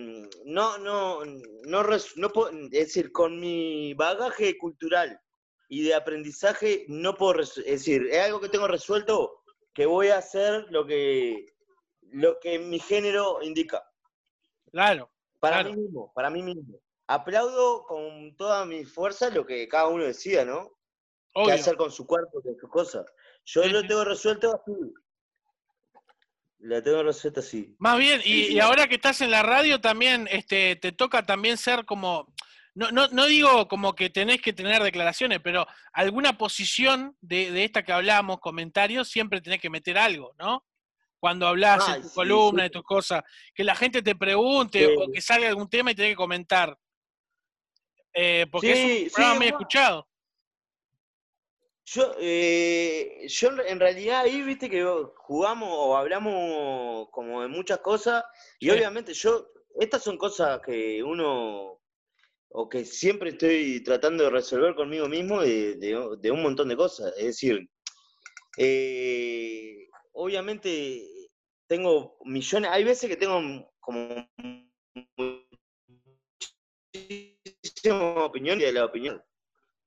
no, no, no, res- no puedo- es decir, con mi bagaje cultural y de aprendizaje no puedo, es decir, es algo que tengo resuelto que voy a hacer lo que, lo que mi género indica. Claro. Para Claro. mí mismo, para mí mismo. Aplaudo con toda mi fuerza lo que cada uno decida, ¿no? qué hacer con su cuerpo, con sus cosas. Yo Sí, lo tengo resuelto así. Lo tengo resuelto así. Más bien, y, Sí, sí. y ahora que estás en la radio también, este, te toca también ser como, no, no, no digo como que tenés que tener declaraciones, pero alguna posición de, de esta que hablamos, comentarios, siempre tenés que meter algo, ¿no? Cuando hablas en tu sí, columna, sí. de tus cosas, que la gente te pregunte Sí. o que salga algún tema y tenés que comentar. Eh, porque es Sí, un programa sí, muy bueno. escuchado. Yo, eh, yo en realidad ahí, viste que jugamos o hablamos como de muchas cosas y Sí. obviamente yo, estas son cosas que uno, o que siempre estoy tratando de resolver conmigo mismo de, de- de un montón de cosas. Es decir, eh, obviamente tengo millones, hay veces que tengo como muchísimas opiniones de la opinión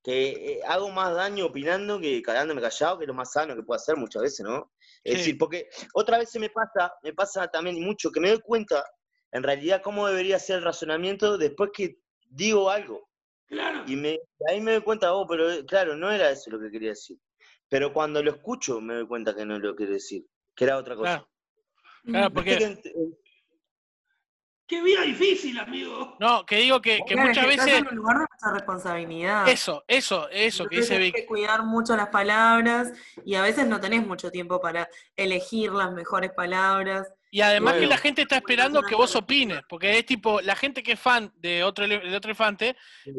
que eh, hago más daño opinando que quedándome callado, que es lo más sano que puedo hacer muchas veces, ¿no? Es Sí. decir, porque otra vez se me pasa, me pasa también mucho que me doy cuenta en realidad cómo debería ser el razonamiento después que digo algo. Claro. Y me, ahí me doy cuenta, oh, pero eh, claro, no era eso lo que quería decir. Pero cuando lo escucho me doy cuenta que no lo quiero decir, que era otra cosa. Claro. Claro, porque- Qué vida difícil, amigo. No, que digo que, que Claro, muchas que estás veces. en un lugar de mucha responsabilidad. Eso, eso, eso que dice Vic. que cuidar mucho las palabras y a veces no tenés mucho tiempo para elegir las mejores palabras. Y además que Bueno. la gente está esperando que vos opines, porque es tipo, la gente que es fan de otro, de otro elefante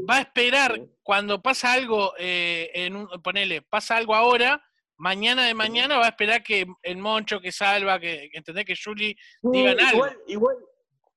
va a esperar Sí. cuando pasa algo, eh, en un, ponele, pasa algo ahora, mañana de mañana va a esperar que el Moncho, que Salva, que, que entendés que Julie digan algo. Igual, igual,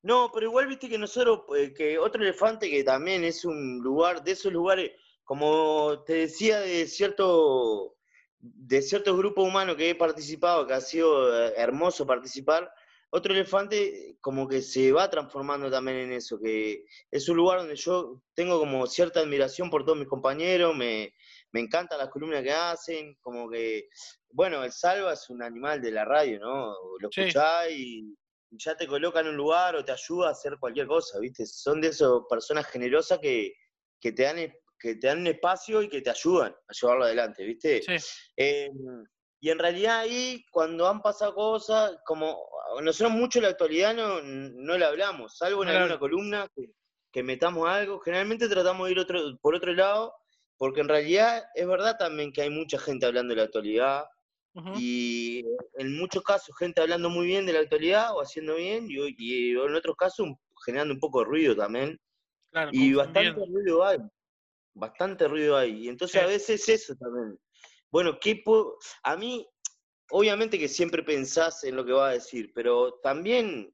no, pero igual viste que nosotros, eh, que otro elefante que también es un lugar, de esos lugares, como te decía, de cierto, de ciertos grupos humanos que he participado, que ha sido eh, hermoso participar, otro elefante como que se va transformando también en eso, que es un lugar donde yo tengo como cierta admiración por todos mis compañeros, me, me encantan las columnas que hacen, como que, bueno, el Salva es un animal de la radio, ¿no? Lo Sí. escuchás y ya te coloca en un lugar o te ayuda a hacer cualquier cosa, ¿viste? Son de esas personas generosas que, que, te dan, que te dan un espacio y que te ayudan a llevarlo adelante, ¿viste? Sí, Eh, y en realidad ahí, cuando han pasado cosas, como nosotros mucho en la actualidad no, no le hablamos, salvo en alguna columna que, que metamos algo, generalmente tratamos de ir otro, por otro lado, porque en realidad es verdad también que hay mucha gente hablando de la actualidad, y en muchos casos gente hablando muy bien de la actualidad o haciendo bien, y, y en otros casos generando un poco de ruido también. claro, Y bastante ruido hay. Bastante ruido hay. Y entonces Sí. a veces eso también. Bueno, ¿qué puedo...? A mí, obviamente que siempre pensás en lo que vas a decir, pero también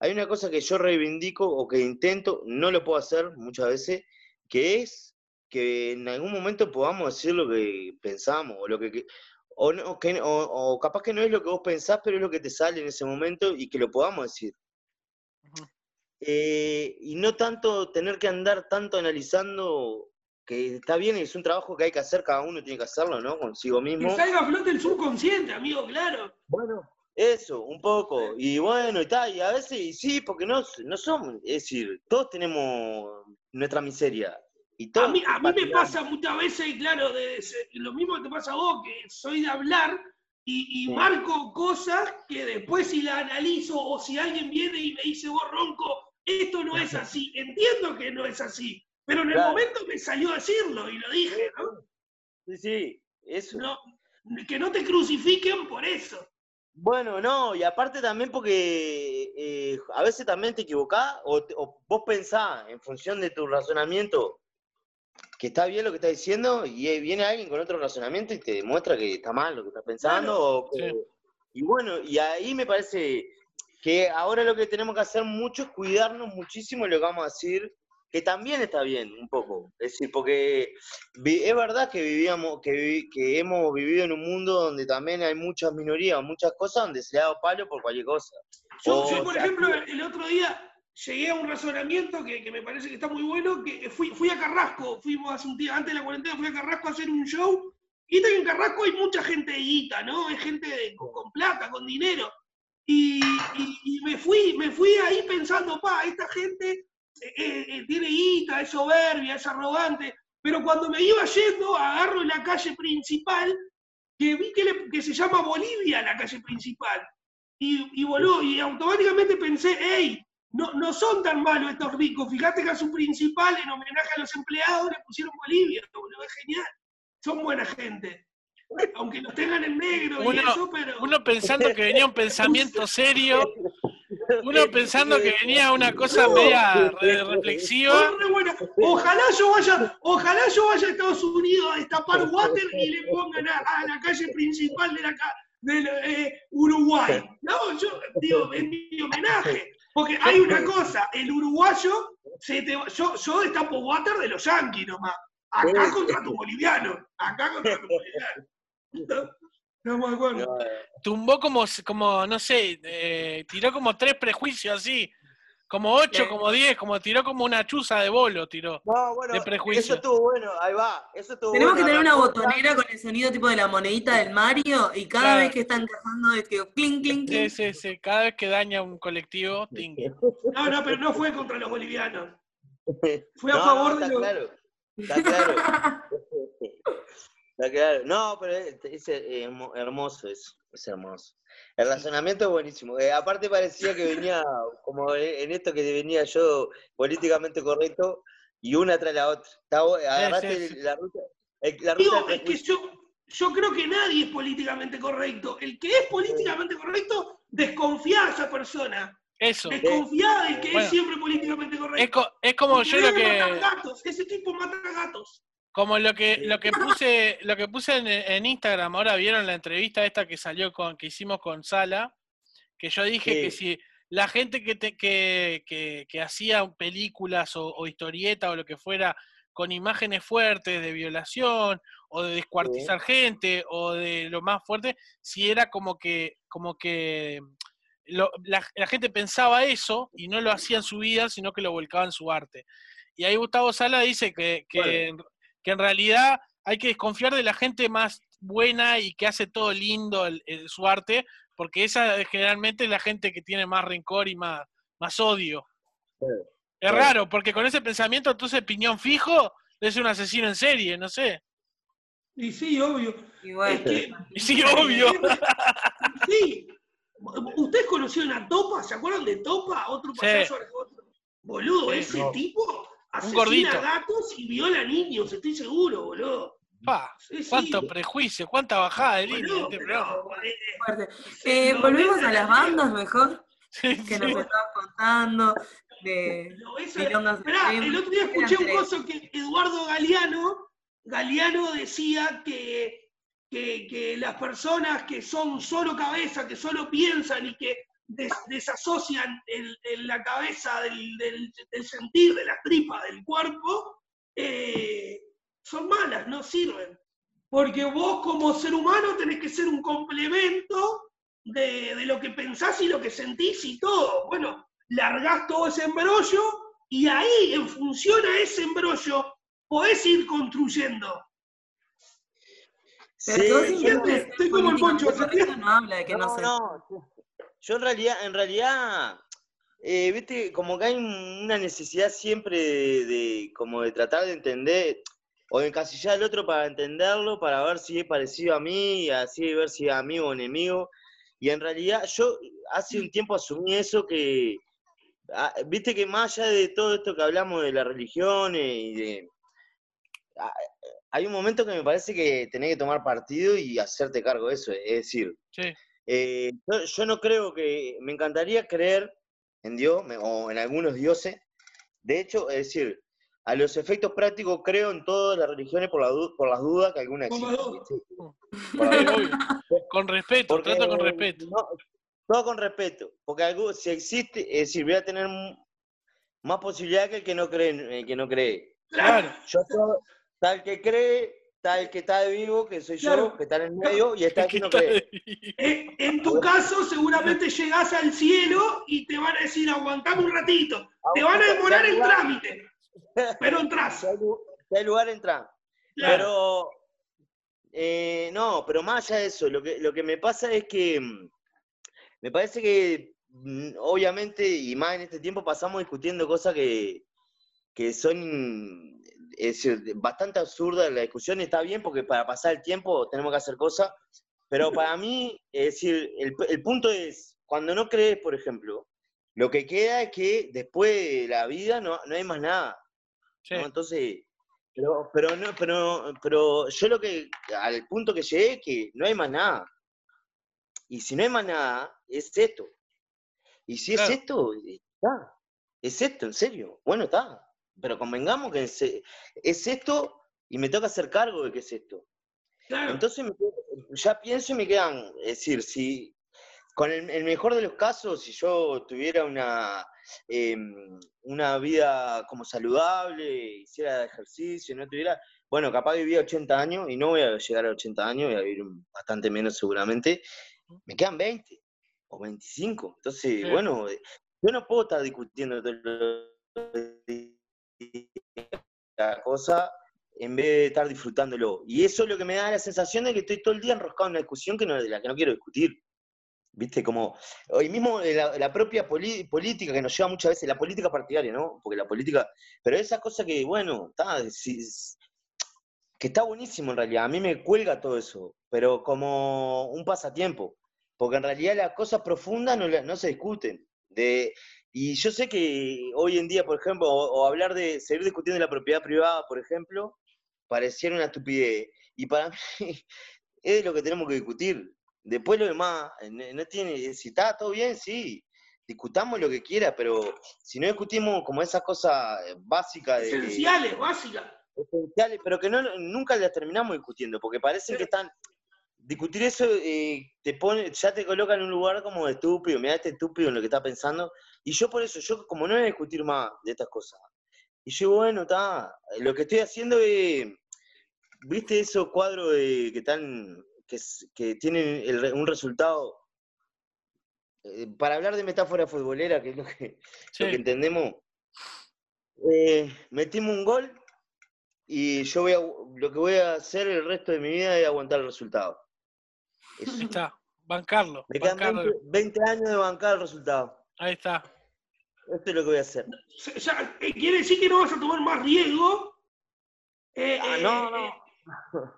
hay una cosa que yo reivindico o que intento, no lo puedo hacer muchas veces, que es que en algún momento podamos decir lo que pensamos, o lo que... que- o, no, que, o, o capaz que no es lo que vos pensás, pero es lo que te sale en ese momento y que lo podamos decir. Eh, y no tanto tener que andar tanto analizando que está bien, es un trabajo que hay que hacer, cada uno tiene que hacerlo, ¿no? Consigo Que mismo. salga a flote el subconsciente, amigo, claro. Bueno, eso, un poco. Y bueno, y tal, y a veces, y sí, porque no, no somos, es decir, todos tenemos nuestra miseria. Y A mí, a mí me pasa muchas veces, claro, de, lo mismo que te pasa a vos, que soy de hablar y, y Sí. marco cosas que después si la analizo o si alguien viene y me dice, vos ronco, esto no es así, entiendo que no es así, pero en el Claro. momento me salió a decirlo y lo dije, ¿no? Sí, sí, eso. No, que no te crucifiquen por eso. Bueno, no, y aparte también porque eh, a veces también te equivocás o vos pensás en función de tu razonamiento que está bien lo que estás diciendo y eh, viene alguien con otro razonamiento y te demuestra que está mal lo que estás pensando. o que- Sí. Y bueno, y ahí me parece que ahora lo que tenemos que hacer mucho es cuidarnos muchísimo de lo que vamos a decir, que también está bien un poco. Es decir, porque es verdad que vivíamos, que, que hemos vivido en un mundo donde también hay muchas minorías, muchas cosas donde se le ha dado palo por cualquier cosa. Yo, O yo, por ejemplo, ayuda. el otro día llegué a un razonamiento que, que me parece que está muy bueno, que fui, fui a Carrasco, fuimos hace un día, antes de la cuarentena, fui a Carrasco a hacer un show, y viste que en Carrasco hay mucha gente de guita, ¿no? Hay gente con, plata, con dinero. Y, y- y me fui, me fui ahí pensando, pa, esta gente eh, eh, eh, tiene guita, es soberbia, es arrogante, pero cuando me iba yendo, agarro en la calle principal, que vi que, le- que se llama Bolivia la calle principal. Y, y boludo, y automáticamente pensé, hey, no, no son tan malos estos ricos. Fíjate que a su principal, en homenaje a los empleados, le pusieron Bolivia, boludo, es genial. Son buena gente. Aunque los tengan en negro y Uno- eso, pero. Uno pensando que venía un pensamiento serio, uno pensando que venía una cosa media re- reflexiva. Ojalá yo vaya, ojalá yo vaya a Estados Unidos a destapar water y le pongan a, a la calle principal de la ca- del eh, Uruguay. No, yo digo, en mi homenaje. Porque hay una cosa, el uruguayo, se te va- yo, yo destapo water de los yanquis nomás. Acá contra tu boliviano. Acá contra tu boliviano. ¿No? Estamos de acuerdo. No, Tumbó como, como no sé, eh, tiró como tres prejuicios así. Como 8, Sí. como 10, como tiró como una chuza de bolo, tiró. No, bueno, De prejuicio. eso estuvo bueno, ahí va. Eso estuvo Tenemos que tener una botonera con el sonido tipo de la monedita del Mario y cada Claro. vez que están cazando es que clink, clink, Sí, clink. sí, sí. Cada vez que daña un colectivo, ting. No, no, pero no fue contra los bolivianos. Fue a No, favor no, de está los. claro. Está claro. Está claro. No, pero es, es hermo- hermoso eso. Es hermoso. El razonamiento es buenísimo. Eh, aparte parecía que venía, como en esto que venía yo políticamente correcto, y una tras la otra. Agarraste sí. la ruta, la ruta Digo, es que yo, yo creo que nadie es políticamente correcto. El que es políticamente correcto, desconfía de esa persona. Eso. Desconfía del que Bueno. es siempre políticamente Es, correcto. co- es como yo lo que. gatos. Ese tipo mata gatos. Como lo que, lo que puse, lo que puse en, en Instagram, ahora vieron la entrevista esta que salió con, que hicimos con Sala, que yo dije Sí. que si la gente que, te- que, que, que hacía películas o, o historieta o lo que fuera con imágenes fuertes de violación o de descuartizar gente o de lo más fuerte, si era como que, como que lo- la, la gente pensaba eso y no lo hacía en su vida, sino que lo volcaba en su arte. Y ahí Gustavo Sala dice que, que, Bueno. Que en realidad hay que desconfiar de la gente más buena y que hace todo lindo el- el- su arte, porque esa es generalmente la gente que tiene más rencor y más, más odio. Es raro, porque con ese pensamiento entonces piñón fijo es un asesino en serie, no sé. Y sí, obvio. Y bueno, Es que- Y sí, obvio. Sí. ¿Ustedes conocieron a Topa? ¿Se acuerdan de Topa? Otro Sí. payaso argentino. Boludo, Sí, ese no. tipo asesina gordito. gatos y viola niños, estoy seguro, boludo. Pa, Sí, sí. cuánto prejuicio, cuánta bajada de línea Boludo, este pero, eh, Eh, lo volvemos a las la- bandas mejor, Sí, que nos estabas contando. De, Esperá, extremas. el otro día escuché un coso que Eduardo Galeano, Galeano decía que, que, que las personas que son solo cabeza, que solo piensan y que des- desasocian el- el- la cabeza del, del- del sentir, de la tripa, del cuerpo, eh, son malas, no sirven. Porque vos como ser humano tenés que ser un complemento de, de lo que pensás y lo que sentís y todo. Bueno, largás todo ese embrollo y ahí, en función a ese embrollo, podés ir construyendo. Pero Sí, estoy como el Poncho, no habla de que no, no. Yo en realidad, en realidad, eh, viste, como que hay una necesidad siempre de, como de tratar de entender o de encasillar al otro para entenderlo, para ver si es parecido a mí, y así ver si es amigo o enemigo. Y en realidad, yo hace un tiempo asumí eso que, viste que más allá de todo esto que hablamos de las religiones y de hay un momento que me parece que tenés que tomar partido y hacerte cargo de eso. Es decir, Sí. Eh, yo, yo no creo que. Me encantaría creer en Dios me- o en algunos dioses. De hecho, es decir, a los efectos prácticos creo en todas las religiones por, la por las dudas que alguna existe. Con respeto, Porque, trato con respeto. no, todo con respeto. Porque algo, si existe, es decir, voy a tener más posibilidad que el que no cree. el que no cree. Claro. Yo soy tal que cree, tal que está vivo, que soy Claro. yo, que está en el medio, y está el que no cree. Eh, en tu caso, seguramente llegás al cielo y te van a decir, aguantame un ratito. Te van a demorar el trámite, pero entras. Si hay lu- si hay lugar, entra. Claro. Pero, eh, no, pero más allá de eso, lo que, lo que me pasa es que mm, me parece que, mm, obviamente, y más en este tiempo, pasamos discutiendo cosas que, que son es decir, bastante absurdas. La discusión está bien porque para pasar el tiempo tenemos que hacer cosas, pero para mí, es decir, el, el punto es, cuando no crees, por ejemplo, lo que queda es que después de la vida no, no hay más nada. Sí. ¿no? Entonces, pero, pero, no, pero, pero yo lo que, al punto que llegué, es que no hay más nada. Y si no hay más nada, es esto. Y si Claro. es esto, está. Es esto, en serio. Bueno, está. Pero convengamos que es, es esto y me toca hacer cargo de que es esto. Claro. Entonces me ya pienso y me quedan, es decir, si con el, el mejor de los casos, si yo tuviera una, em, una vida como saludable, hiciera ejercicio, no tuviera, bueno, capaz vivía 80 años y no voy a llegar a 80 años, voy a vivir bastante menos seguramente, me quedan 20 o 25. Entonces, Sí. bueno, eh, yo no puedo estar discutiendo todo lo- la cosa en vez de estar disfrutándolo. Y eso es lo que me da la sensación de que estoy todo el día enroscado en una discusión que no, de la que no quiero discutir. ¿Viste? Como hoy mismo eh, la, propia política que nos lleva muchas veces, la política partidaria, ¿no? Porque la política. Pero esa cosa que, bueno, está, que está buenísimo en realidad. A mí me cuelga todo eso, pero como un pasatiempo. Porque en realidad las cosas profundas no, no se discuten. De, y yo sé que hoy en día, por ejemplo, o, o hablar de seguir discutiendo la propiedad privada, por ejemplo, pareciera una estupidez. Y para mí es lo que tenemos que discutir. Después lo demás, eh, no tiene, si está todo bien, sí, discutamos lo que quiera, pero si no discutimos como esas cosas eh, básicas de, Esenciales, básicas. esenciales, pero que no, nunca las terminamos discutiendo, porque parecen que están, discutir eso eh, te pone, ya te coloca en un lugar como de estúpido, mira este estúpido en lo que está pensando, y yo por eso, yo como no voy a discutir más de estas cosas, y yo bueno, está, lo que estoy haciendo es, viste esos cuadros de- que están, que, tienen el un resultado, eh, para hablar de metáfora futbolera, que es lo que, Sí. lo que entendemos, eh, metimos un gol y yo voy a, lo que voy a hacer el resto de mi vida es aguantar el resultado. Eso. Ahí está. Bancarlo. Me quedan bancarlo. 20, 20 años de bancar el resultado. Ahí está. Esto es lo que voy a hacer. O sea, eh, quiere decir que no vas a tomar más riesgo. Eh, Ah, eh, no, eh, no.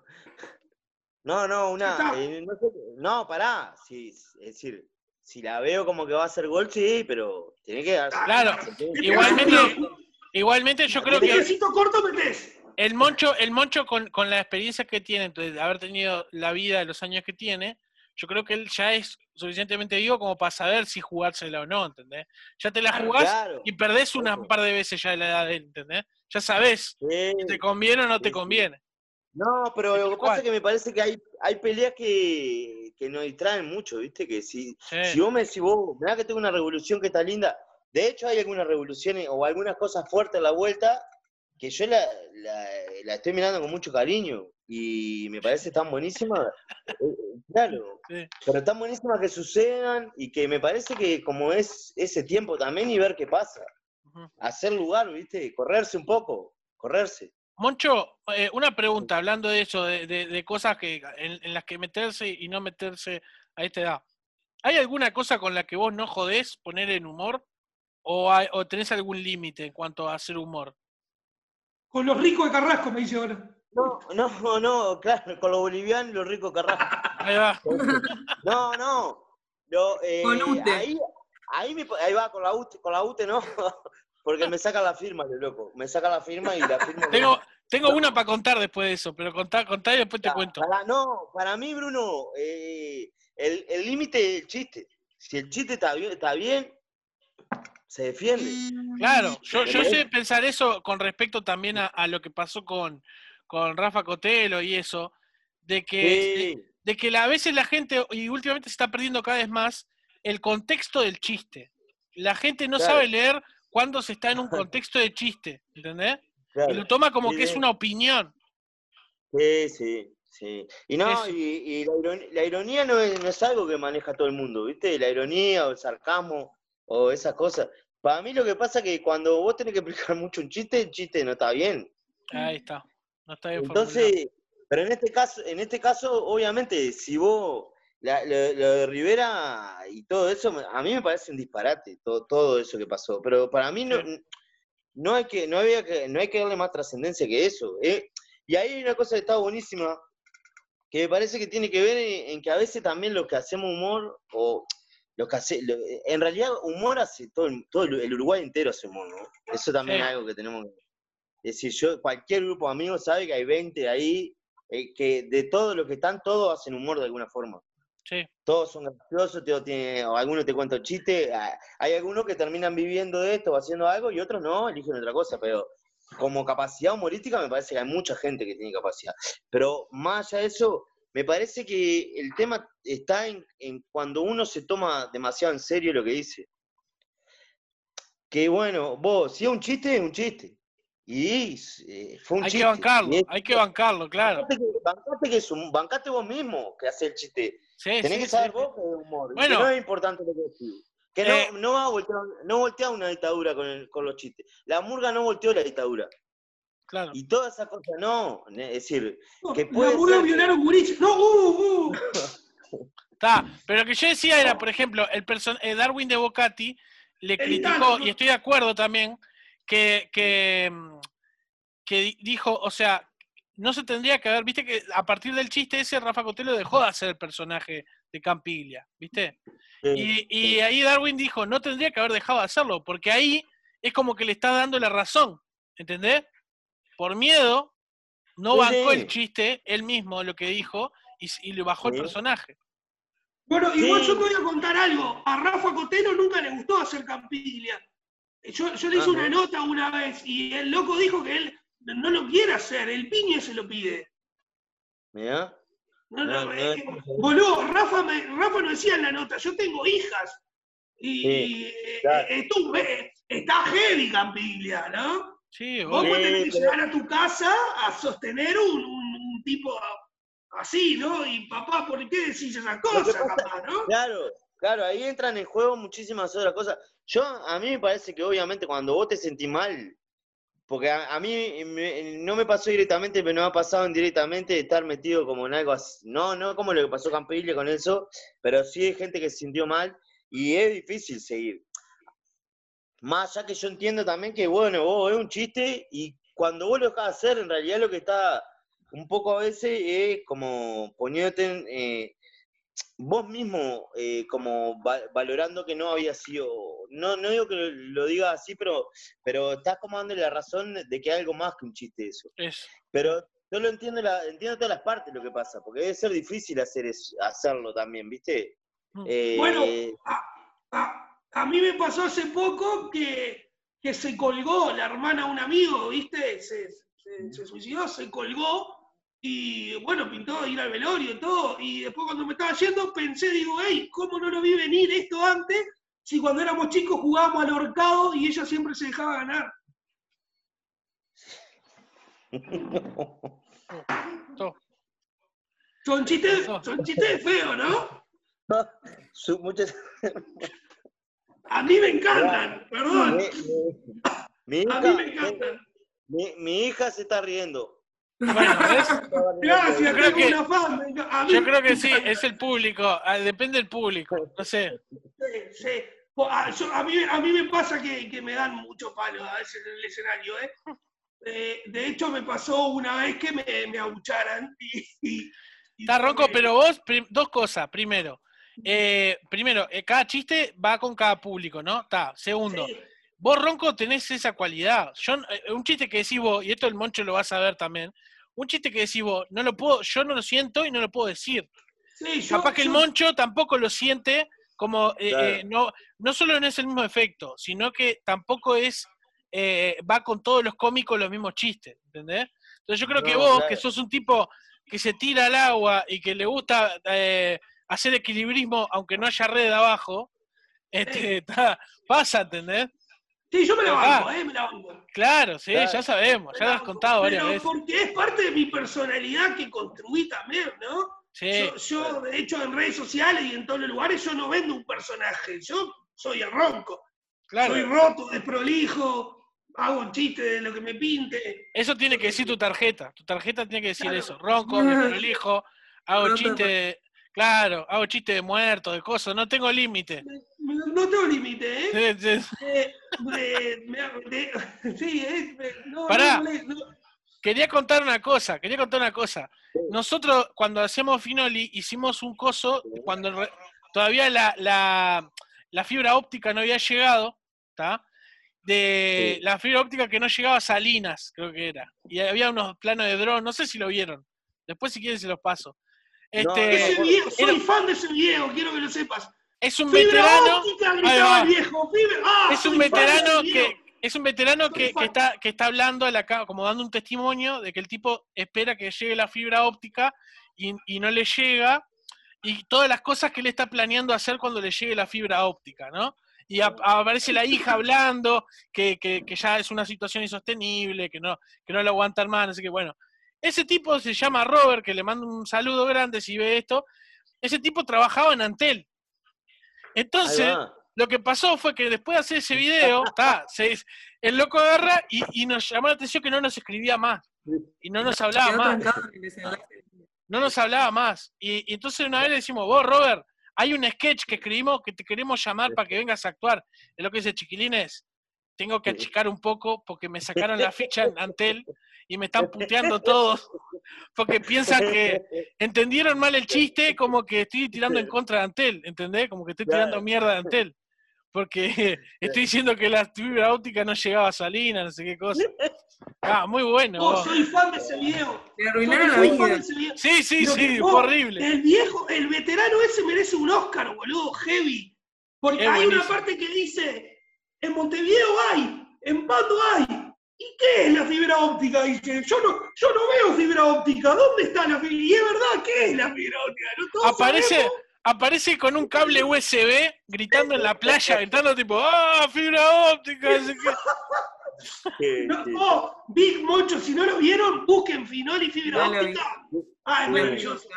No, no, una. eh, no, sé- no, pará. Sí, es decir, si la veo como que va a ser gol, sí, pero tiene que darse. Claro. ¿qué te Igualmente, igualmente yo creo que tirecito corto metés. El Moncho, el Moncho con, con la experiencia que tiene, entonces, de haber tenido la vida de los años que tiene, yo creo que él ya es suficientemente vivo como para saber si jugársela o no, ¿entendés? Ya te la jugás Claro. y perdés una Eso. par de veces ya de la edad de él, ¿entendés? Ya sabés Sí. si te conviene o no te Sí, conviene. No, pero lo que pasa es que me parece que hay, hay peleas que, que nos distraen mucho, ¿viste? Que si, Sí. si vos me decís, vos, mirá que tengo una revolución que está linda. De hecho, hay algunas revoluciones o algunas cosas fuertes a la vuelta que yo la, la, la estoy mirando con mucho cariño y me parece tan buenísima. Eh, claro, pero tan buenísima que sucedan y que me parece que como es ese tiempo también y ver qué pasa. Hacer lugar, ¿viste? Correrse un poco, correrse. Moncho, eh, una pregunta, hablando de eso, de, de- de cosas que en, en las que meterse y no meterse a esta edad. ¿Hay alguna cosa con la que vos no jodés poner en humor? ¿O, hay- o tenés algún límite en cuanto a hacer humor? Con los ricos de Carrasco, me dice ahora. No, no, no, claro, con los bolivianos y los ricos carrascos. Ahí va. No, no. Lo, eh, Con UTE. Ahí, ahí, me- ahí va, con la UTE, con la UTE no, porque me saca la firma, lo loco. Me saca la firma y la firma. Tengo, tengo una para contar después de eso, pero contá, contá y después te cuento. Para, no, para mí, Bruno, eh, el el límite es el chiste. Si el chiste está bien, está bien se defiende. Claro, yo, yo Pero sé pensar eso con respecto también a, a lo que pasó con, con Rafa Cotelo y eso, de que, de, Sí, de que a veces la gente, y últimamente se está perdiendo cada vez más, el contexto del chiste. La gente no Claro. sabe leer cuando se está en un contexto de chiste, ¿entendés? claro. Y lo toma como Sí, que es una opinión. Sí, sí, sí. Y no, y, y la, iron- la ironía no es, no es algo que maneja todo el mundo, ¿viste? La ironía o el sarcasmo o esas cosas. Para mí lo que pasa es que cuando vos tenés que explicar mucho un chiste, el chiste no está bien. Ahí está. No está bien formulado. Entonces, pero en este caso, en este caso, obviamente, si vos, la- lo, lo de Rivera y todo eso, a mí me parece un disparate, todo, todo eso que pasó. Pero para mí no, Sí. no hay que, no había que, no hay que darle más trascendencia que eso. ¿eh? Y ahí hay una cosa que está buenísima, que me parece que tiene que ver en, en que a veces también los que hacemos humor, o los que hace, lo- en realidad humor hace todo, el- todo el Uruguay entero hace humor, ¿no? Eso también Sí. es algo que tenemos que es decir, yo, cualquier grupo de amigos sabe que hay 20 ahí, eh, que de todos los que están, todos hacen humor de alguna forma. Sí, Todos son graciosos, todos tienen, o algunos te cuentan chistes, hay algunos que terminan viviendo de esto o haciendo algo y otros no, eligen otra cosa, pero como capacidad humorística me parece que hay mucha gente que tiene capacidad. Pero más allá de eso, me parece que el tema está en, en cuando uno se toma demasiado en serio lo que dice. Que bueno, vos, si es un chiste, es un chiste. Y eh, fue un hay chiste. que bancarlo, es- hay que bancarlo, claro. Bancate que, bancate que es un- bancate vos mismo que hace el chiste. Sí, Tenés sí, que saber sí. vos que es humor. Bueno. que no es importante lo que decís. Que no, Eh. no va a voltear, no voltea una dictadura con, el- con los chistes. La murga no volteó la dictadura. Claro. Y todas esas cosas no. Es decir, No, que puede ser que- violaron gurises. No, uh, uh. Está, pero lo que yo decía era, por ejemplo, el person eh, Darwin de Bocati le El criticó, y estoy de acuerdo también, que, que, mm, que di- dijo, o sea, no se tendría que haber, viste que a partir del chiste ese, Rafa Cotelo dejó de hacer el personaje de Campiglia, ¿viste? Sí, Y, y ahí Darwin dijo, no tendría que haber dejado de hacerlo, porque ahí es como que le está dando la razón, ¿entendés? Por miedo, no Sí, bancó el chiste, él mismo lo que dijo, y, le bajó el personaje. Bueno, igual Sí. yo te voy a contar algo. A Rafa Cotelo nunca le gustó hacer Campiglia. Yo, yo le hice Ah, una ¿no? nota una vez y el loco dijo que él no lo quiere hacer, el piñe se lo pide. mirá. No, no, No, eh, no, eh, boludo, Rafa, me, Rafa no decía en la nota, yo tengo hijas. Y, Sí, y, eh, claro. eh, tú, eh, está heavy Campiglia, ¿no? Sí, Vos podés tener que pero- llegar a tu casa a sostener un, un- un tipo así, ¿no? Y papá, ¿por qué decís esas cosas, pasa- capaz, no? Claro, claro, ahí entran en juego muchísimas otras cosas. Yo, a mí me parece que obviamente cuando vos te sentís mal, porque a, a mí me- no me pasó directamente, pero me ha pasado indirectamente de estar metido como en algo así. No, no como lo que pasó Campiglia con eso, pero sí hay gente que se sintió mal y es difícil seguir. Más allá que yo entiendo también que, bueno, vos es un chiste y cuando vos lo dejás hacer, en realidad lo que está un poco a veces es como poniéndote en, eh, vos mismo eh, como va- valorando que no había sido, no, no digo que lo, lo diga así, pero, pero estás como dándole la razón de que hay algo más que un chiste eso. Es, Pero yo lo entiendo, la, entiendo todas las partes lo que pasa, porque debe ser difícil hacer eso, hacerlo también, ¿viste? Mm. Eh, Bueno, a, a- a mí me pasó hace poco que, que se colgó la hermana de un amigo, ¿viste? Se, se- se suicidó, se colgó y bueno, pintó ir al velorio y todo. Y después cuando me estaba yendo pensé, digo, hey, ¿cómo no lo vi venir esto antes? Si cuando éramos chicos jugábamos al horcado y ella siempre se dejaba ganar. Son chistes, son chistes feos, ¿no? su- muchas- A mí me encantan, perdón. mi, mi- mi A mí me encantan. mi- mi hija se está riendo. Bueno, ¿ves? Gracias, Yo creo que- una fan. Yo creo que sí, es el público, ah, depende del público, no sé. Sí, sí. Po- a, yo- a mí, a mí me pasa que, que me dan mucho palo a veces en el escenario, ¿eh? Eh, de hecho, me pasó una vez que me, me abucharan y... y- y Está ronco, me- pero vos, dos cosas. Primero, eh, primero, eh, cada chiste va con cada público, ¿no? Está. Segundo, Sí, vos, Ronco, tenés esa cualidad. Yo, eh, un chiste que decís vos, y esto el Moncho lo va a saber también, un chiste que decís vos, no lo puedo, yo no lo siento y no lo puedo decir. sí, yo- Capaz que el Moncho tampoco lo siente como, eh, Claro. eh, no, no solo no es el mismo efecto, sino que tampoco es, eh, va con todos los cómicos los mismos chistes, ¿entendés? Entonces yo creo que vos, claro. que sos un tipo que se tira al agua y que le gusta eh, hacer equilibrismo aunque no haya red abajo, este, ta- pasa, ¿entendés? Sí, yo me la Ah. banco, ¿eh? Me la banco. Claro, sí, Claro. ya sabemos, Me ya la lo has contado varias pero veces. porque es parte de mi personalidad que construí también, ¿no? Sí, Yo, yo, de hecho, en redes sociales y en todos los lugares, yo no vendo un personaje. Yo soy el ronco. claro. Soy roto, desprolijo, hago un chiste de lo que me pinte. Eso tiene que decir tu tarjeta. Tu tarjeta tiene que decir Claro. eso. Ronco, me prolijo, hago Roto chiste de. Claro, hago chiste de muertos, de cosas, no tengo límite. No tengo límite, ¿eh? Sí, sí. Eh, de- me- de- sí, eh, me- no, Pará. no, no, no. Quería contar una cosa, quería contar una cosa. Nosotros, cuando hacíamos Finoli, hicimos un coso, cuando re- todavía la, la- la fibra óptica no había llegado, ¿está? De Sí. la fibra óptica que no llegaba a Salinas, creo que era. Y había unos planos de dron, no sé si lo vieron. Después, si quieren, se los paso. No, Este, Ese viejo, soy Era- fan de ese viejo, quiero que lo sepas. es un Fibra veterano. óptica, el viejo. Fibra, ah, es un veterano que es un veterano que, que está que está hablando a la como dando un testimonio de que el tipo espera que llegue la fibra óptica y, y no le llega y todas las cosas que él está planeando hacer cuando le llegue la fibra óptica, ¿no? Y ap- aparece la hija hablando que, que- que ya es una situación insostenible, que no, que no lo aguantan más, así que bueno. Ese tipo se llama Robert, que le mando un saludo grande si ve esto. Ese tipo trabajaba en Antel. Entonces, lo que pasó fue que después de hacer ese video, ta, se- el loco agarra y, y nos llamó la atención que no nos escribía más. Y no nos hablaba más. No nos hablaba más. Y, y entonces una vez le decimos, vos, Robert, hay un sketch que escribimos que te queremos llamar para que vengas a actuar. Es lo que dice Chiquilines. Tengo que achicar un poco porque me sacaron la ficha en Antel y me están puteando todos porque piensan que entendieron mal el chiste como que estoy tirando en contra de Antel, ¿entendés? Como que estoy tirando mierda de Antel. Porque estoy diciendo que la fibra óptica no llegaba a Salina, no sé qué cosa. Ah, muy bueno. Oh, soy fan de ese video. Le arruinaron la vida. Sí, sí, Lo sí, fue horrible. El viejo, el veterano ese merece un Oscar, boludo, heavy. Porque Es hay una parte que dice, en Montevideo hay, en Pando hay. ¿Y qué es la fibra óptica? Dice, yo no, yo no veo fibra óptica. ¿Dónde está la fibra? Y es verdad, ¿qué es la fibra óptica? No todos Aparece, sabemos. aparece con un cable USB gritando en la playa, gritando tipo, ¡ah, fibra óptica! así que- Que- No, oh, Big Mocho, si no lo vieron, busquen Finol y fibra óptica. Ah, es maravilloso.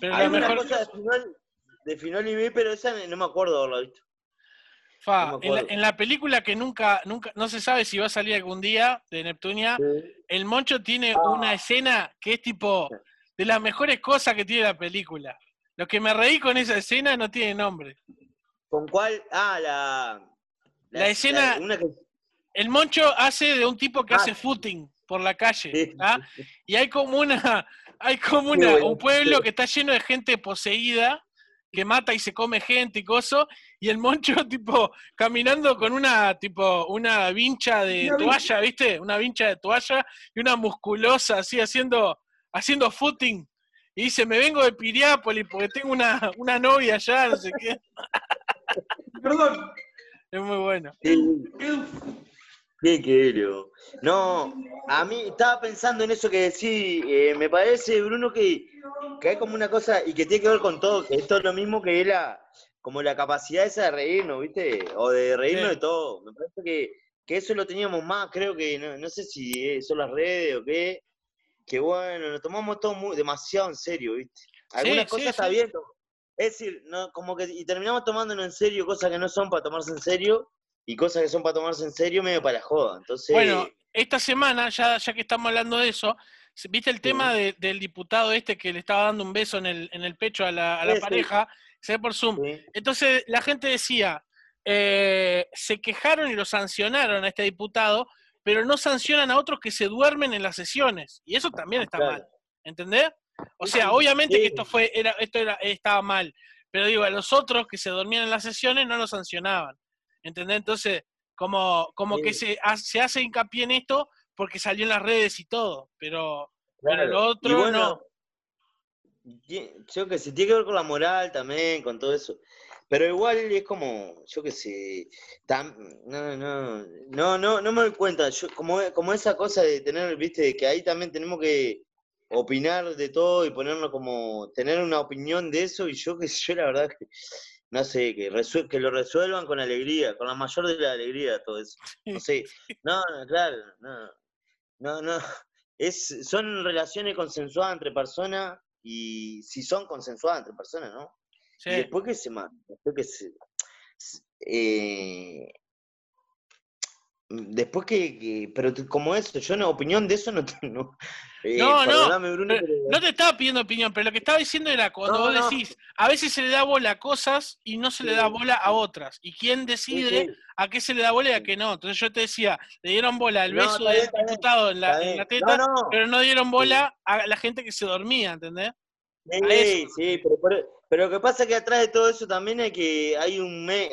Pero Hay una mejor, cosa de Finol, de Finol y mí, pero esa no me acuerdo haberla visto. Fa, en, la, acuerdo. en la película que nunca, nunca, no se sabe si va a salir algún día de Neptunia, el Moncho tiene Ah. una escena que es tipo de las mejores cosas que tiene la película. Lo que me reí con esa escena no tiene nombre. ¿Con cuál? Ah, la. La escena- una que- El Moncho hace de un tipo que Ah. hace footing por la calle, Sí. ¿ah? Y hay como una, hay como una, bueno. un pueblo que está lleno de gente poseída, que mata y se come gente y cosas, y el Moncho tipo caminando con una tipo una vincha de Una vincha. toalla, ¿viste? Una vincha de toalla y una musculosa así haciendo haciendo footing. Y dice, me vengo de Piriápolis porque tengo una, una novia allá, no sé qué. Perdón. Es muy bueno. Qué querido. No, a mí estaba pensando en eso que decís. eh, me parece, Bruno, que, que hay como una cosa y que tiene que ver con todo, que esto es lo mismo que la, como la capacidad esa de reírnos, ¿viste? O de reírnos Sí. de todo. Me parece que, que eso lo teníamos más, creo que, no, no sé si eh, son las redes o qué, que bueno, nos tomamos todo muy, demasiado en serio, ¿viste? Algunas sí, cosas está sí. bien, es decir, no, como que y terminamos tomándonos en serio cosas que no son para tomarse en serio y cosas que son para tomarse en serio medio para la joda. Entonces, Bueno, esta semana, ya, ya que estamos hablando de eso, ¿viste el tema de- del diputado este que le estaba dando un beso en el, en el pecho a la, a la Sí, sí. pareja? Se ve por Zoom. Entonces la gente decía, eh, se quejaron y lo sancionaron a este diputado, pero no sancionan a otros que se duermen en las sesiones. Y eso también está Claro. mal. ¿Entendés? O sea, obviamente que esto fue, era, esto era, estaba mal. Pero digo, a los otros que se dormían en las sesiones no lo sancionaban. ¿Entendés? Entonces, como, como que se, se hace hincapié en esto porque salió en las redes y todo. Pero, pero claro. lo Y otro bueno, no. Yo que sé, tiene que ver con la moral también, con todo eso. Pero igual es como, yo qué sé, tam- no, no, no, no, no me doy cuenta. Yo, como, como esa cosa de tener, viste, de que ahí también tenemos que opinar de todo y ponernos como, tener una opinión de eso, y yo que sé, yo la verdad que, no sé, que, que lo resuelvan con alegría, con la mayor de la alegría todo eso. No sé, no, no, claro, no, no, no. Es, son relaciones consensuadas entre personas y si son consensuadas entre personas, ¿no? Sí. Y después que se después que se, eh, después que, que- pero como eso, yo una opinión de eso no tengo. eh, No, no, Bruno, Pero no te estaba pidiendo opinión, pero lo que estaba diciendo era cuando No, vos no. decís, a veces se le da bola a cosas y no se le da bola a otras. ¿Y quién decide sí. a qué se le da bola y a qué no? Entonces yo te decía, le dieron bola al No, beso está del bien, diputado en la, en teta, No, no. pero no dieron bola a la gente que se dormía, ¿entendés? Sí, sí, pero, pero, pero lo que pasa es que atrás de todo eso también hay que hay un mes,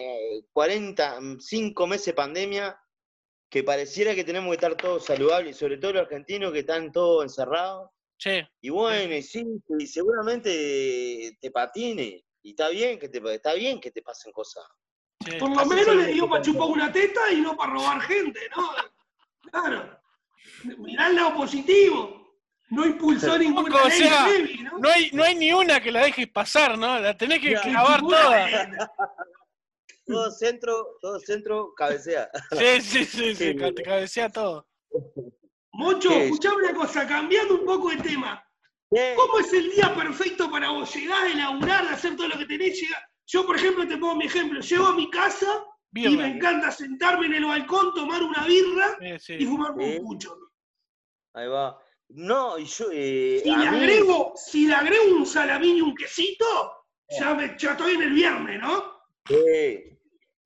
40, 5 meses de pandemia que pareciera que tenemos que estar todos saludables, sobre todo los argentinos que están todos encerrados. Che, Y bueno, y sí, y seguramente te patine. Y está bien que te está bien que te pasen cosas. Por lo menos le dio para chupar una teta y no para robar gente, ¿no? Claro. Mirá el lado positivo. No impulsó ninguna Poco, o ley sea, heavy, ¿no? No hay, no hay ni una que la dejes pasar, ¿no? La tenés que Ya. clavar toda. Todo centro, todo centro cabecea. Sí, sí, sí, sí, Sí. ca- te cabecea todo. Mocho, escuchame una cosa, cambiando un poco de tema. ¿Qué? ¿Cómo es el día perfecto para vos? Llegás de laburar, de hacer todo lo que tenés, llegás, Yo, por ejemplo, te pongo mi ejemplo. Llego a mi casa y me encanta sentarme en el balcón, tomar una birra Eh, sí. y fumarme Sí. un pucho. Ahí va. No, y yo. eh, Si le mí- agrego, si le agrego un salamín y un quesito, ya, me, ya estoy en el viernes, ¿no? Sí.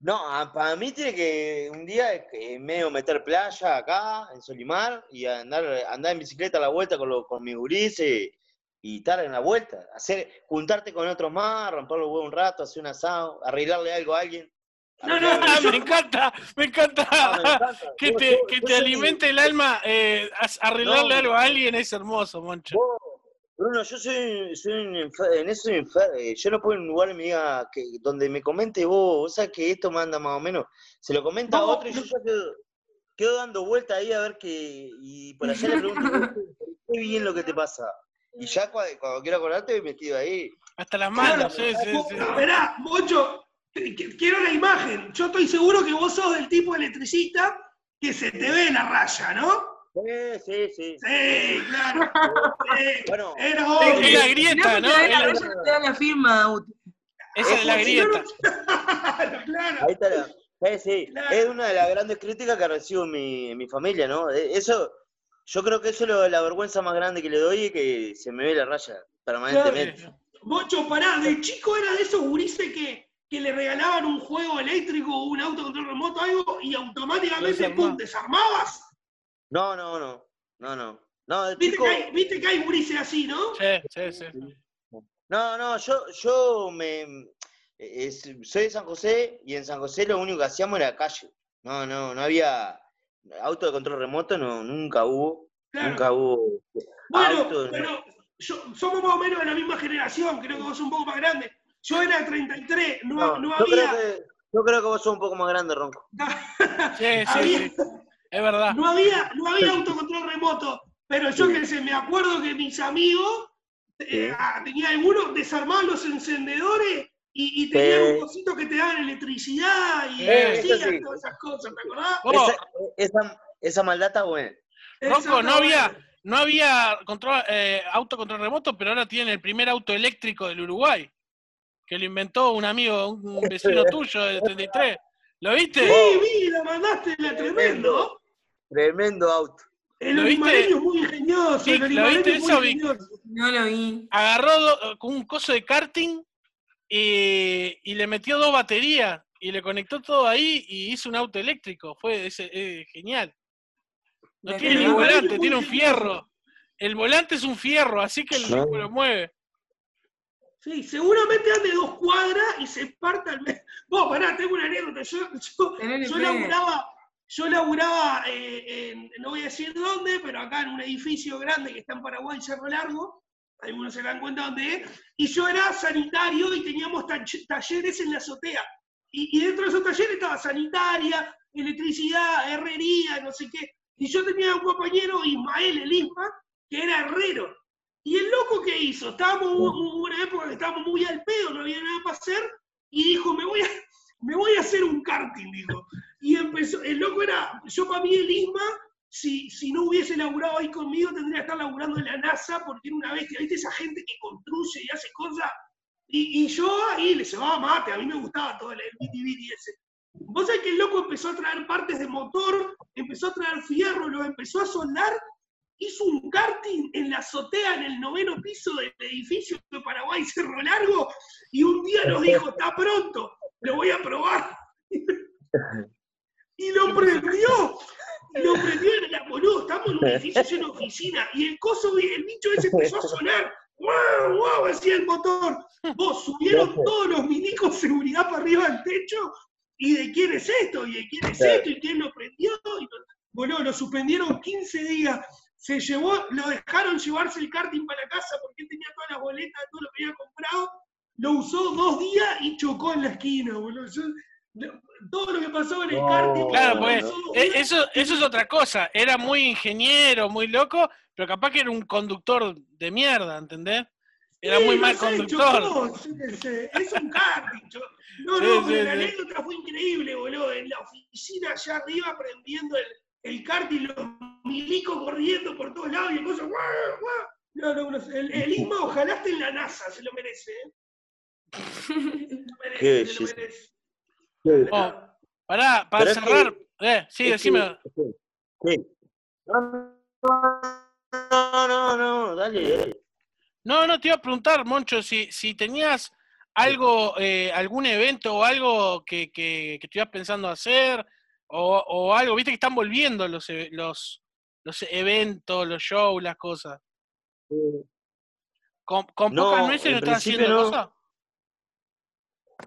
No, a- para mí tiene que un día eh, medio meter playa acá, en Solimar, y andar, andar en bicicleta a la vuelta con, los con mis gurises y estar en la vuelta. Hacer, juntarte con otros más, romper los huevos un rato, hacer un asado, arreglarle algo a alguien. No, no, Ah, me encanta, me encanta. Ah, me encanta. que te, que te alimente el alma, eh, arreglarle No. algo a alguien es hermoso, Moncho. Vos, Bruno, yo soy, soy un enfer- en eso eh, Yo no puedo en un lugar y me diga que donde me comente vos, vos sabés que esto manda más o menos. Se lo comenta a otro y yo ya quedo, quedo dando vuelta ahí a ver qué. Y por allá le pregunto, "Vos, qué bien lo que te pasa. Y ya cua- cuando, quiero acordarte, me metido ahí. Hasta las Claro, manos, sí, sí, sí. Esperá, Mocho, quiero la imagen. Yo estoy seguro que vos sos del tipo electricista que se te ve la raya, ¿no? Sí, sí, sí. Sí, claro. Sí, Bueno, era Es obvio. la Si grieta, no ¿no? da Es la la- raya, no te da la firma, Uti. Esa es la grieta. claro. ahí está la. Sí, sí. Claro. Es una de las grandes críticas que recibo en mi, mi familia, ¿no? Eh, Eso, yo creo que eso es lo- la vergüenza más grande que le doy y que se me ve la raya permanentemente. Mocho, pará, de chico era de esos gurises que, que le regalaban un juego eléctrico o un auto control remoto, algo, y automáticamente, pum, desarmabas. No, no, no. No, no. ¿Viste chico. que, hay, viste que hay gurises así, ¿no? Sí, sí, sí. No, no, yo, yo me. es- soy de San José y en San José lo único que hacíamos era calle. No, no, no había. Auto de control remoto no, nunca hubo. Claro. Nunca hubo. Bueno, auto, no. pero yo- somos más o menos de la misma generación, creo que vos sos un poco más grande. Yo era 33, no, No, no yo, creo había, que, yo creo que vos sos un poco más grande, Ronco. Sí, sí, había- sí. Es verdad. no había, no había autocontrol remoto, pero yo que sé, me acuerdo que mis amigos eh, ah, tenía algunos desarmaban los encendedores y, y tenían un cosito que te daban electricidad y hacían sí. todas esas cosas, ¿te acordás? Vos, Esa, esa, esa maldad está buena. Ronco, no había, no había control, eh, autocontrol remoto, pero ahora tienen el primer auto eléctrico del Uruguay, que lo inventó un amigo, un vecino tuyo de 33. ¿Lo viste? Sí, vi, la mandaste, la tremendo. Tremendo auto. El ¿Lo viste? muy ingenioso, Vic, el ¿lo viste es muy eso, Vic? ingenioso. No lo vi. Agarró do- con un coso de karting y, y le metió dos baterías y le conectó todo ahí y hizo un auto eléctrico. Fue ese, eh, genial. No tiene ni volante, tiene un fierro. El volante es un fierro, así que el tipo lo mueve. Sí, seguramente ande dos cuadras y se parta el mes. Vos, pará, tengo una anécdota. Yo, yo, yo laburaba, yo laburaba eh, en, no voy a decir dónde, pero acá en un edificio grande que está en Paraguay, Cerro Largo, algunos se dan cuenta dónde es, y yo era sanitario y teníamos talleres en la azotea. Y, y dentro de esos talleres estaba sanitaria, electricidad, herrería, no sé qué. Y yo tenía un compañero, Ismael el Isma, que era herrero. Y el loco que hizo, estábamos hubo una época que estábamos muy al pedo, no había nada para hacer, y dijo, me voy a, me voy a hacer un karting, dijo. Y empezó, el loco era, yo para mí el Isma, si, si no hubiese laburado ahí conmigo, tendría que estar laburando en la NASA, porque era una bestia, ¿viste? Esa gente que construye y hace cosas. Y, y yo ahí le llevaba mate, a mí me gustaba todo el biti ese. Vos sabés que el loco empezó a traer partes de motor, empezó a traer fierro, lo empezó a soldar, hizo un karting en la azotea en el noveno piso del edificio de Paraguay Cerro Largo, y un día nos dijo, está pronto, lo voy a probar. y lo prendió. Y lo prendió en la boludo, estamos en un edificio lleno de oficina, y el coso, el bicho ese empezó a sonar. ¡Guau, guau! Hacía el motor. Vos subieron todos los milicos de seguridad para arriba del techo. ¿Y de quién es esto? ¿Y de quién es esto? ¿Y quién lo prendió? Y, boludo, lo suspendieron 15 días. Se llevó, lo dejaron llevarse el karting para la casa porque él tenía todas las boletas, todo lo que había comprado. Lo usó dos días y chocó en la esquina, boludo. Yo- todo lo que pasó en el karting. Claro, lo pues días. eso, eso es otra cosa. Era muy ingeniero, muy loco, pero capaz que era un conductor de mierda, ¿entendés? Era Sí, muy mal conductor. es un karting. yo- No, no, sí, pero la anécdota fue increíble, boludo. En la oficina allá arriba prendiendo el, el karting, los milicos corriendo por todos lados y el coso. ¡guau, guau! No, no, no el, el Isma ojalá esté en la NASA, se lo merece. ¿eh? Qué Te lo belleza. Oh, pará, para que- cerrar. Eh, sí, decime. que- sí. No, no, no, dale, dale. No, no, te iba a preguntar, Moncho, si, si tenías algo, eh, algún evento o algo que, que, que estuvieras pensando hacer, o, o algo, viste que están volviendo los, e- los, los eventos, los shows, las cosas. Con, con No, pocas nueces no estás haciendo no. cosas.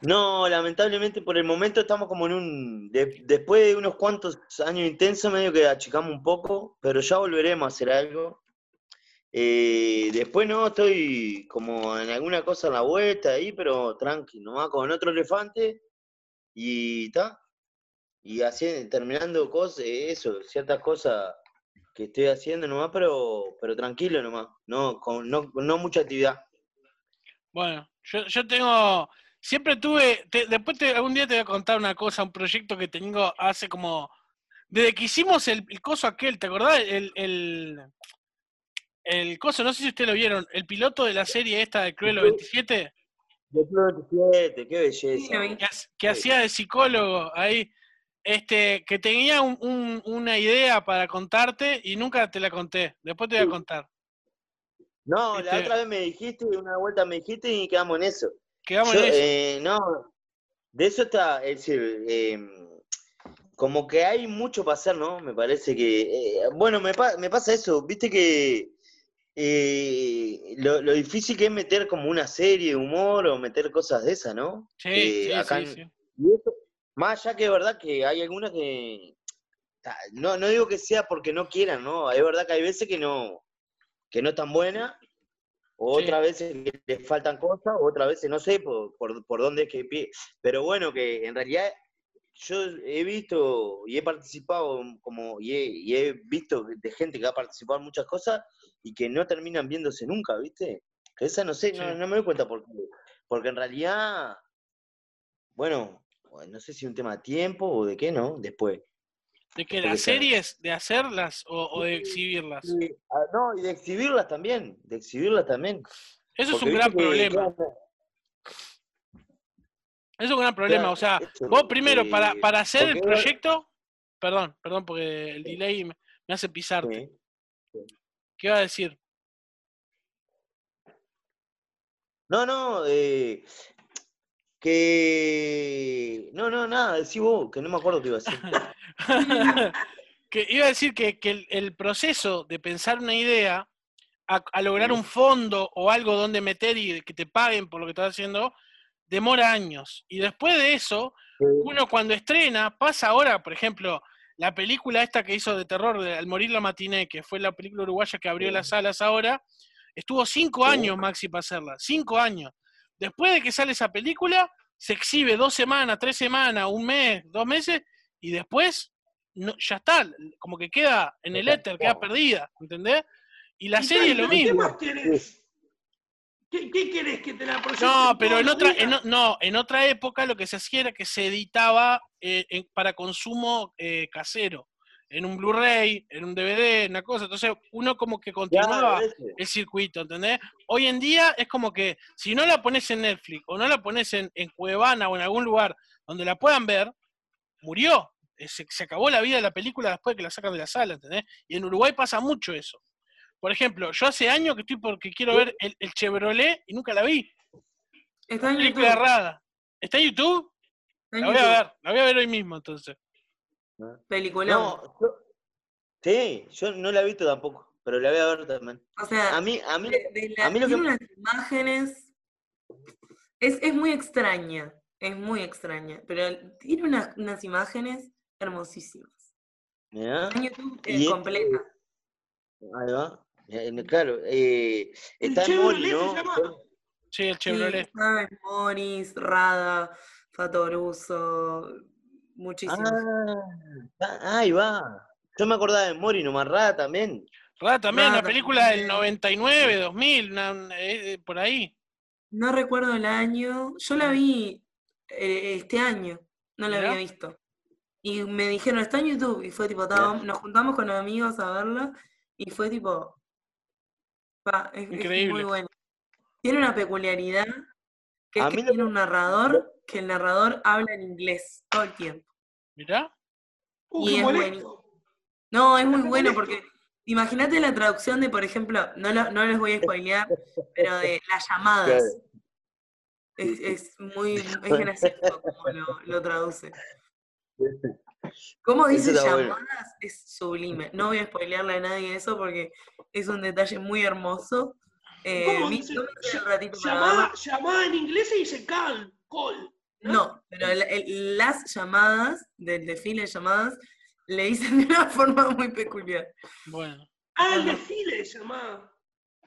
No, lamentablemente por el momento estamos como en un... de- después de unos cuantos años intensos, medio que achicamos un poco, pero ya volveremos a hacer algo. Eh, después no, estoy como en alguna cosa en la vuelta ahí, pero tranqui, nomás con otro elefante y está. Y así, terminando cosas, eso, ciertas cosas que estoy haciendo nomás, pero, pero tranquilo nomás, no, con, no, no mucha actividad. Bueno, yo, yo tengo, siempre tuve, te- después te- algún día te voy a contar una cosa, un proyecto que tengo hace como, desde que hicimos el, el coso aquel, ¿te acordás? El, el, el coso, no sé si ustedes lo vieron, el piloto de la serie esta de Cruelo 27, De Club 27, qué belleza. que, que hacía de psicólogo ahí, este, que tenía un- un- una idea para contarte y nunca te la conté, después te voy a contar. No, la Este- otra vez me dijiste, una vuelta me dijiste y quedamos en eso. Quedamos Yo, en eso. eh, no, de eso está, es decir, eh, como que hay mucho para hacer, ¿no? Me parece que, eh, bueno, me, pa- me pasa eso, viste que eh, lo, lo difícil que es meter como una serie de humor o meter cosas de esas, ¿no? Sí, eh, sí, acá sí. Y eso, más allá que es verdad que hay algunas que, no, no digo que sea porque no quieran, ¿no? Es verdad que hay veces que no, que no están buenas, o Sí. otras veces que les faltan cosas, o otras veces no sé por, por, por dónde es que pie. Pero bueno, que en realidad yo he visto y he participado como, y he, y he visto de gente que ha participado en muchas cosas y que no terminan viéndose nunca, ¿viste? Que esa no sé, no me doy cuenta por qué. Porque en realidad, bueno, no sé si un tema de tiempo o de qué, ¿no? Después. ¿De que las series, de hacerlas o, o de exhibirlas? Ah, no, y de exhibirlas también, de exhibirlas también. Eso es un gran problema. Eso es un gran problema. Claro, O sea, vos primero, para, eh, para hacer el proyecto, perdón, perdón, porque el delay me, me hace pisarte. Sí. ¿Qué iba a decir? No, no, eh, que... No, no, nada, decí vos, que no me acuerdo qué iba a decir. que iba a decir que, que el, el proceso de pensar una idea a, a lograr un fondo o algo donde meter y que te paguen por lo que estás haciendo, demora años. Y después de eso, uno cuando estrena, pasa ahora, por ejemplo, la película esta que hizo de terror, de Al morir la matiné, que fue la película uruguaya que abrió las salas ahora, estuvo cinco años Maxi para hacerla, cinco años. Después de que sale esa película, se exhibe dos semanas, tres semanas, un mes, dos meses, y después no, ya está, como que queda en el éter, queda perdida, ¿entendés? Y la Y serie es lo ¿qué mismo. más querés? ¿Qué, qué querés que te la proyecten No, pero en otra, en no, en otra época lo que se hacía era que se editaba eh, en- para consumo eh, casero, en un Blu-ray, en un DVD, una cosa. Entonces uno como que continuaba Claro, el circuito, ¿entendés? Hoy en día es como que si no la pones en Netflix o no la pones en, en Cuevana o en algún lugar donde la puedan ver, murió. Eh, Se, se acabó la vida de la película después de que la sacan de la sala, ¿entendés? Y en Uruguay pasa mucho eso. Por ejemplo, yo hace años que estoy porque quiero ver el, el Chevrolet y nunca la vi. Está en Película YouTube. errada. ¿Está en YouTube? está en La voy a ver, la voy a ver hoy mismo entonces. No, yo- sí, yo no la he visto tampoco, pero la voy a ver también. O sea, A mí, a mí, de- de la- a mí lo que- tiene unas imágenes. Es, es muy extraña. Es muy extraña. Pero tiene unas, unas imágenes hermosísimas. mirá, Está en YouTube eh, este- completa. ahí va. Eh, Claro, eh, El está en Mori, Chevrolet se llama. Sí, el Sí, Chevrolet. en Morris, Rada, Fatoruso, muchísimos. Ah, ah, ahí va. Yo me acordaba de Mori nomás, Rada también. Rada también, una Rada película del también. 99, 2000, una- una- eh, por ahí. No recuerdo el año. Yo la vi eh, este año. No la había visto. Y me dijeron, está en YouTube. Y fue tipo, nos juntamos con amigos a verla. Y fue tipo. pa, es, es Increíble. muy buena. Tiene una peculiaridad que es que tiene un narrador, que el narrador habla en inglés todo el tiempo. Mirá. Uh, Y es molesto. No, es muy bueno porque imagínate la traducción de, por ejemplo, no, lo- no les voy a spoilear, pero de las llamadas. Es, es muy es gracioso como lo, lo traduce. ¿Cómo dice bueno. llamadas? Es sublime. No voy a spoilearle a nadie eso porque es un detalle muy hermoso. Eh, ¿Cómo dice? Llamada, llamada en inglés se dice call, call. No, pero el- el- las llamadas, del desfile de llamadas, le dicen de una forma muy peculiar. Bueno. Ah, el desfile se llamaba.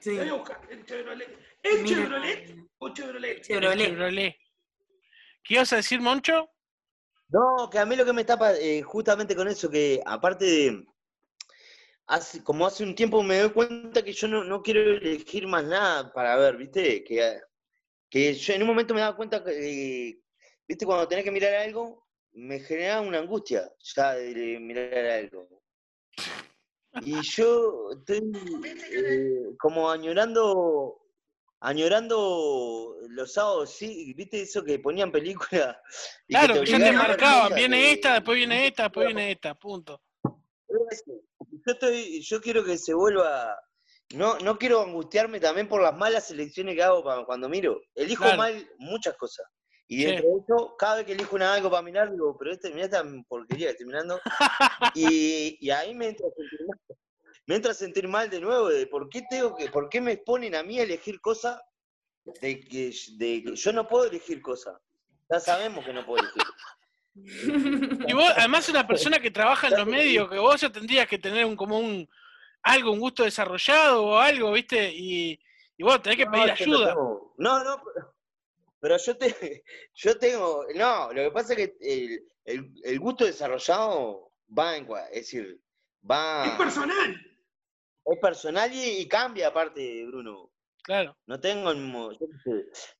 Sí. Voy a buscar, el Chevrolet. ¿Es Mira, Chevrolet o Chevrolet? Chevrolet. Chevrolet. ¿Qué ibas a decir, Moncho? No, que a mí lo que me tapa eh, justamente con eso, que aparte de, hace, como hace un tiempo me doy cuenta que yo no, no quiero elegir más nada para ver, ¿viste? Que, que yo en un momento me daba cuenta que, eh, ¿viste? Cuando tenés que mirar algo, me generaba una angustia ya de mirar algo. Y yo estoy eh, como añorando, añorando los sábados, sí, ¿viste eso que ponían películas? que Claro, ya te marcaban. Viene esta, después viene esta, después viene esta. Punto. Yo estoy, yo quiero que se vuelva. No, no quiero angustiarme también por las malas elecciones que hago cuando miro. Elijo Claro. mal muchas cosas. Y Sí. dentro de eso, cada vez que elijo una algo para mirar, digo, pero este, mira esta porquería que estoy mirando. y, y ahí me entra a sentir mal. Me entra a sentir mal de nuevo de por qué tengo que, por qué me exponen a mí a elegir cosas de que, de que yo no puedo elegir cosas. Ya sabemos que no puedo elegir. Y vos, además, una persona que trabaja en los medios, que vos ya tendrías que tener un, como un algo, un gusto desarrollado o algo, ¿viste? Y, y vos tenés que No, pedir es que no ayuda. No, no, pero, pero yo te, yo tengo, no, lo que pasa es que el, el- el gusto desarrollado va en, es decir, va, Es personal. es personal y, y cambia aparte, Bruno. Claro. No tengo el mismo,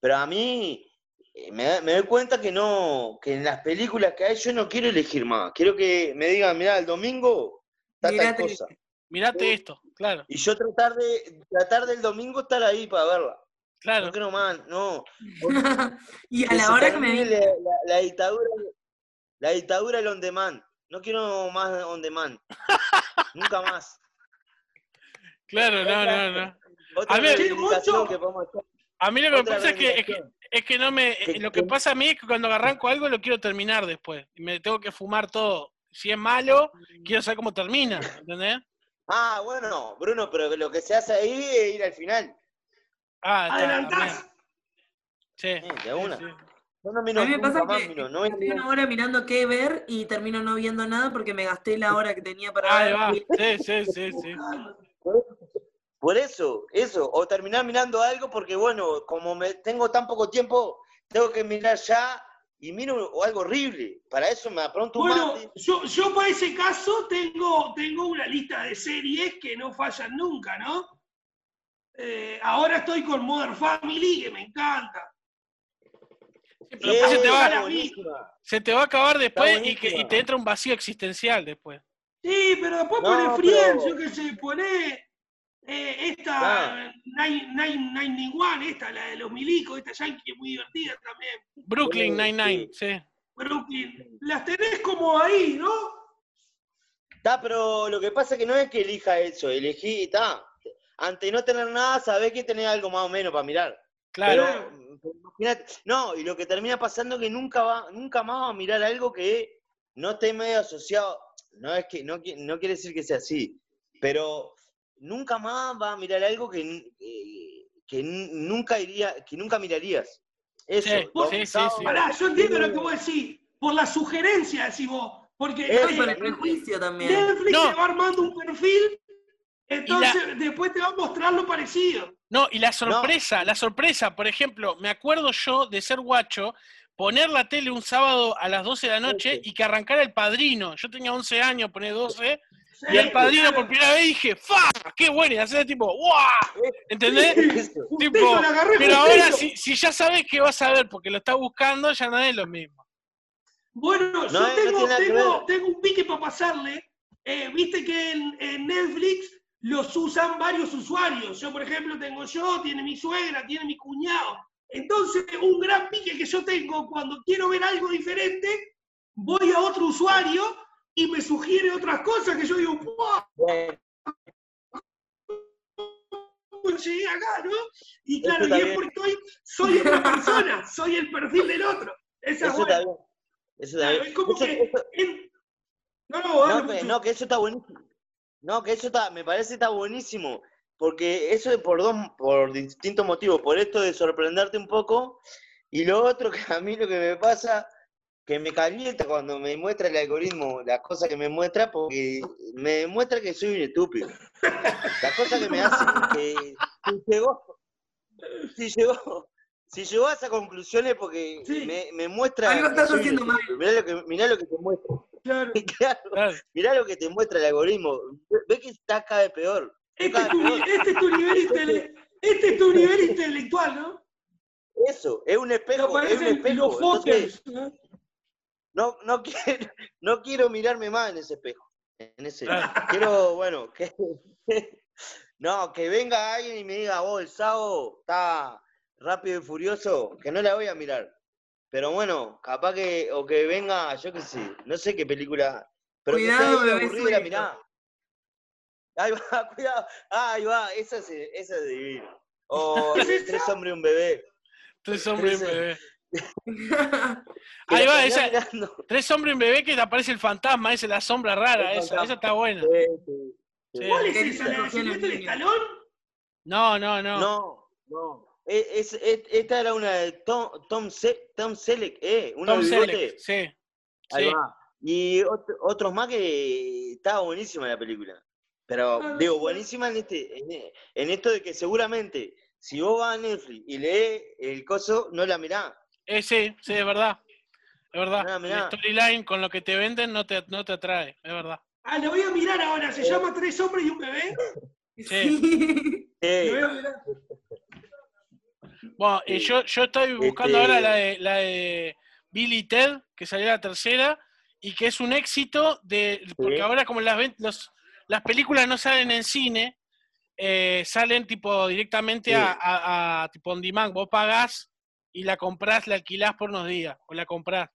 pero a mí eh, me, da- me doy cuenta que no, que en las películas que hay yo no quiero elegir más, quiero que me digan, mira, el domingo está tal cosa. Mirate esto, claro, Y yo tratar de, tratar del domingo estar ahí para verla. claro. No quiero más, no. y a la hora que me la, la- la dictadura, la dictadura del on demand. No quiero más on demand. Nunca más. Claro, no, no, no. Otra A que hacer. A mí lo que me pasa es que, es que, reivindicación. es que no me. Lo que pasa a mí es que cuando arranco algo lo quiero terminar después. Y me tengo que fumar todo. Si es malo, quiero saber cómo termina, ¿entendés? Ah, bueno, Bruno, pero lo que se hace ahí es ir al final. Ah, está. Adelantás. bien. Sí. Eh, de una. sí. Yo no a mí me pasa que miro, no estoy una hora mirando qué ver y termino no viendo nada porque me gasté la hora que tenía para Ahí ver. va. Sí, sí, sí, sí. Por eso, eso. O terminar mirando algo porque, bueno, como me tengo tan poco tiempo, tengo que mirar ya y miro algo horrible. Para eso me apronto un Bueno, mate. yo, yo para ese caso tengo, tengo una lista de series que no fallan nunca, ¿no? Eh, ahora estoy con Modern Family, que me encanta. Sí, pero después se te Eh, va, buenísima. se te va a acabar después y, que, y te entra un vacío existencial después. Sí, pero después No, pone Friends, pero- yo qué sé, pone eh, esta Claro. Nine, Nine, Nine One, esta, la de los milicos, esta yankee es muy divertida también. Brooklyn Sí, Nine-Nine, sí. Brooklyn. Las tenés como ahí, ¿no? Está, pero lo que pasa es que no es que elija eso, elegí, está. Ante no tener nada, sabés que tenés algo más o menos para mirar. Claro. Pero, imagínate, no, y lo que termina pasando es que nunca va, nunca más va a mirar algo que no esté medio asociado. No es que, no, no quiere decir que sea así, pero nunca más va a mirar algo que, eh, que nunca iría, que nunca mirarías. Eso, Sí, sí, sí, sábados- sí. Pará, yo entiendo lo que vos decís. Por la sugerencia, decís vos. Porque Ay, por el eh, prejuicio también. Netflix No. te va armando un perfil, entonces después te va a mostrar lo parecido. No, y la sorpresa, la sorpresa, por ejemplo, me acuerdo yo de ser guacho, poner la tele un sábado a las 12 de la noche y que arrancara el padrino. Yo tenía 11 años, poné 12, y el padrino por primera vez dije, ¡fa! ¡Qué bueno! Y hacer tipo, ¡guau! ¿Entendés? Tipo, pero ahora si, si ya sabes que vas a ver porque lo estás buscando, ya no es lo mismo. Bueno, No, yo no tengo, tengo un pique para pasarle. Eh, Viste que en, en Netflix los usan varios usuarios. Yo, por ejemplo, tengo yo, tiene mi suegra, tiene mi cuñado. Entonces, un gran pique que yo tengo cuando quiero ver algo diferente, voy a otro usuario y me sugiere otras cosas que yo digo, ¡wow! Llegué acá, ¿no? Y claro, está y es porque estoy, soy otra persona, soy el perfil del otro. Esa es eso está buena. bien. Eso está Claro, bien. es como Eso- que. eso- en- No, no, No, que, no, que eso está buenísimo. No, que eso está, me parece está buenísimo. Porque eso es por dos, por distintos motivos. Por esto de sorprenderte un poco. Y lo otro que a mí lo que me pasa, que me calienta cuando me muestra el algoritmo, las cosas que me muestra, porque me muestra que soy un estúpido. Las cosas que me hacen que si llegó, si llegó, si llegó a esa conclusión es porque Sí. me, me muestra Algo estás haciendo mal. Mirá lo que, mirá lo que te muestra. Claro. Claro. Mirá lo que te muestra el algoritmo. Ve que está cada vez peor. Este es tu, ni- este es tu nivel, intele- este es tu nivel intelectual, ¿no? Eso, es un espejo, es un espejo. los Entonces. No, no, quiero, no quiero mirarme más en ese espejo. En ese. Quiero, bueno, que, no, que venga alguien y me diga, vos, el sábado está rápido y furioso, que no la voy a mirar. Pero bueno, capaz que, o que venga, yo qué sé, no sé qué película, pero Cuidado, que bebé aburrida, mirá. Ahí va, cuidado, ahí va, esa es, esa es divina. O ¿Es esa? Tres hombres y un bebé. Tres hombres y un bebé. Ahí va, esa. Tres hombres y un bebé que te aparece el fantasma, esa es la sombra rara, El esa, fantasma. esa está buena. Sí, sí, sí. Sí. ¿Cuál es esa? ¿La de Escalón? No, no, no. No, no. E- es- es- esta era una de Tom, Tom, Se- Tom Selleck, ¿eh? Uno Tom. Selleck, sí. Ahí sí. va. Y ot- otros más que estaba buenísima la película. Pero Ah, digo, buenísima en este, en, en esto de que seguramente si vos vas a Netflix y lees el coso, no la mirás. Eh, sí, sí, es verdad. Es verdad. Mirá, mirá. La storyline con lo que te venden no te, no te atrae, es verdad. Ah, lo voy a mirar ahora. ¿Se llama Tres hombres y un bebé? Sí. Eh, Lo voy a mirar. Bueno, y Sí. yo, yo estoy buscando Este- ahora la de, la de Billy y Ted, que salió la tercera, y que es un éxito de. Porque Sí. ahora, como las, los- las películas no salen en cine, eh, salen tipo directamente Sí. a, a- a- tipo on demand. Vos pagás y la comprás, la alquilás por unos días, o la comprás.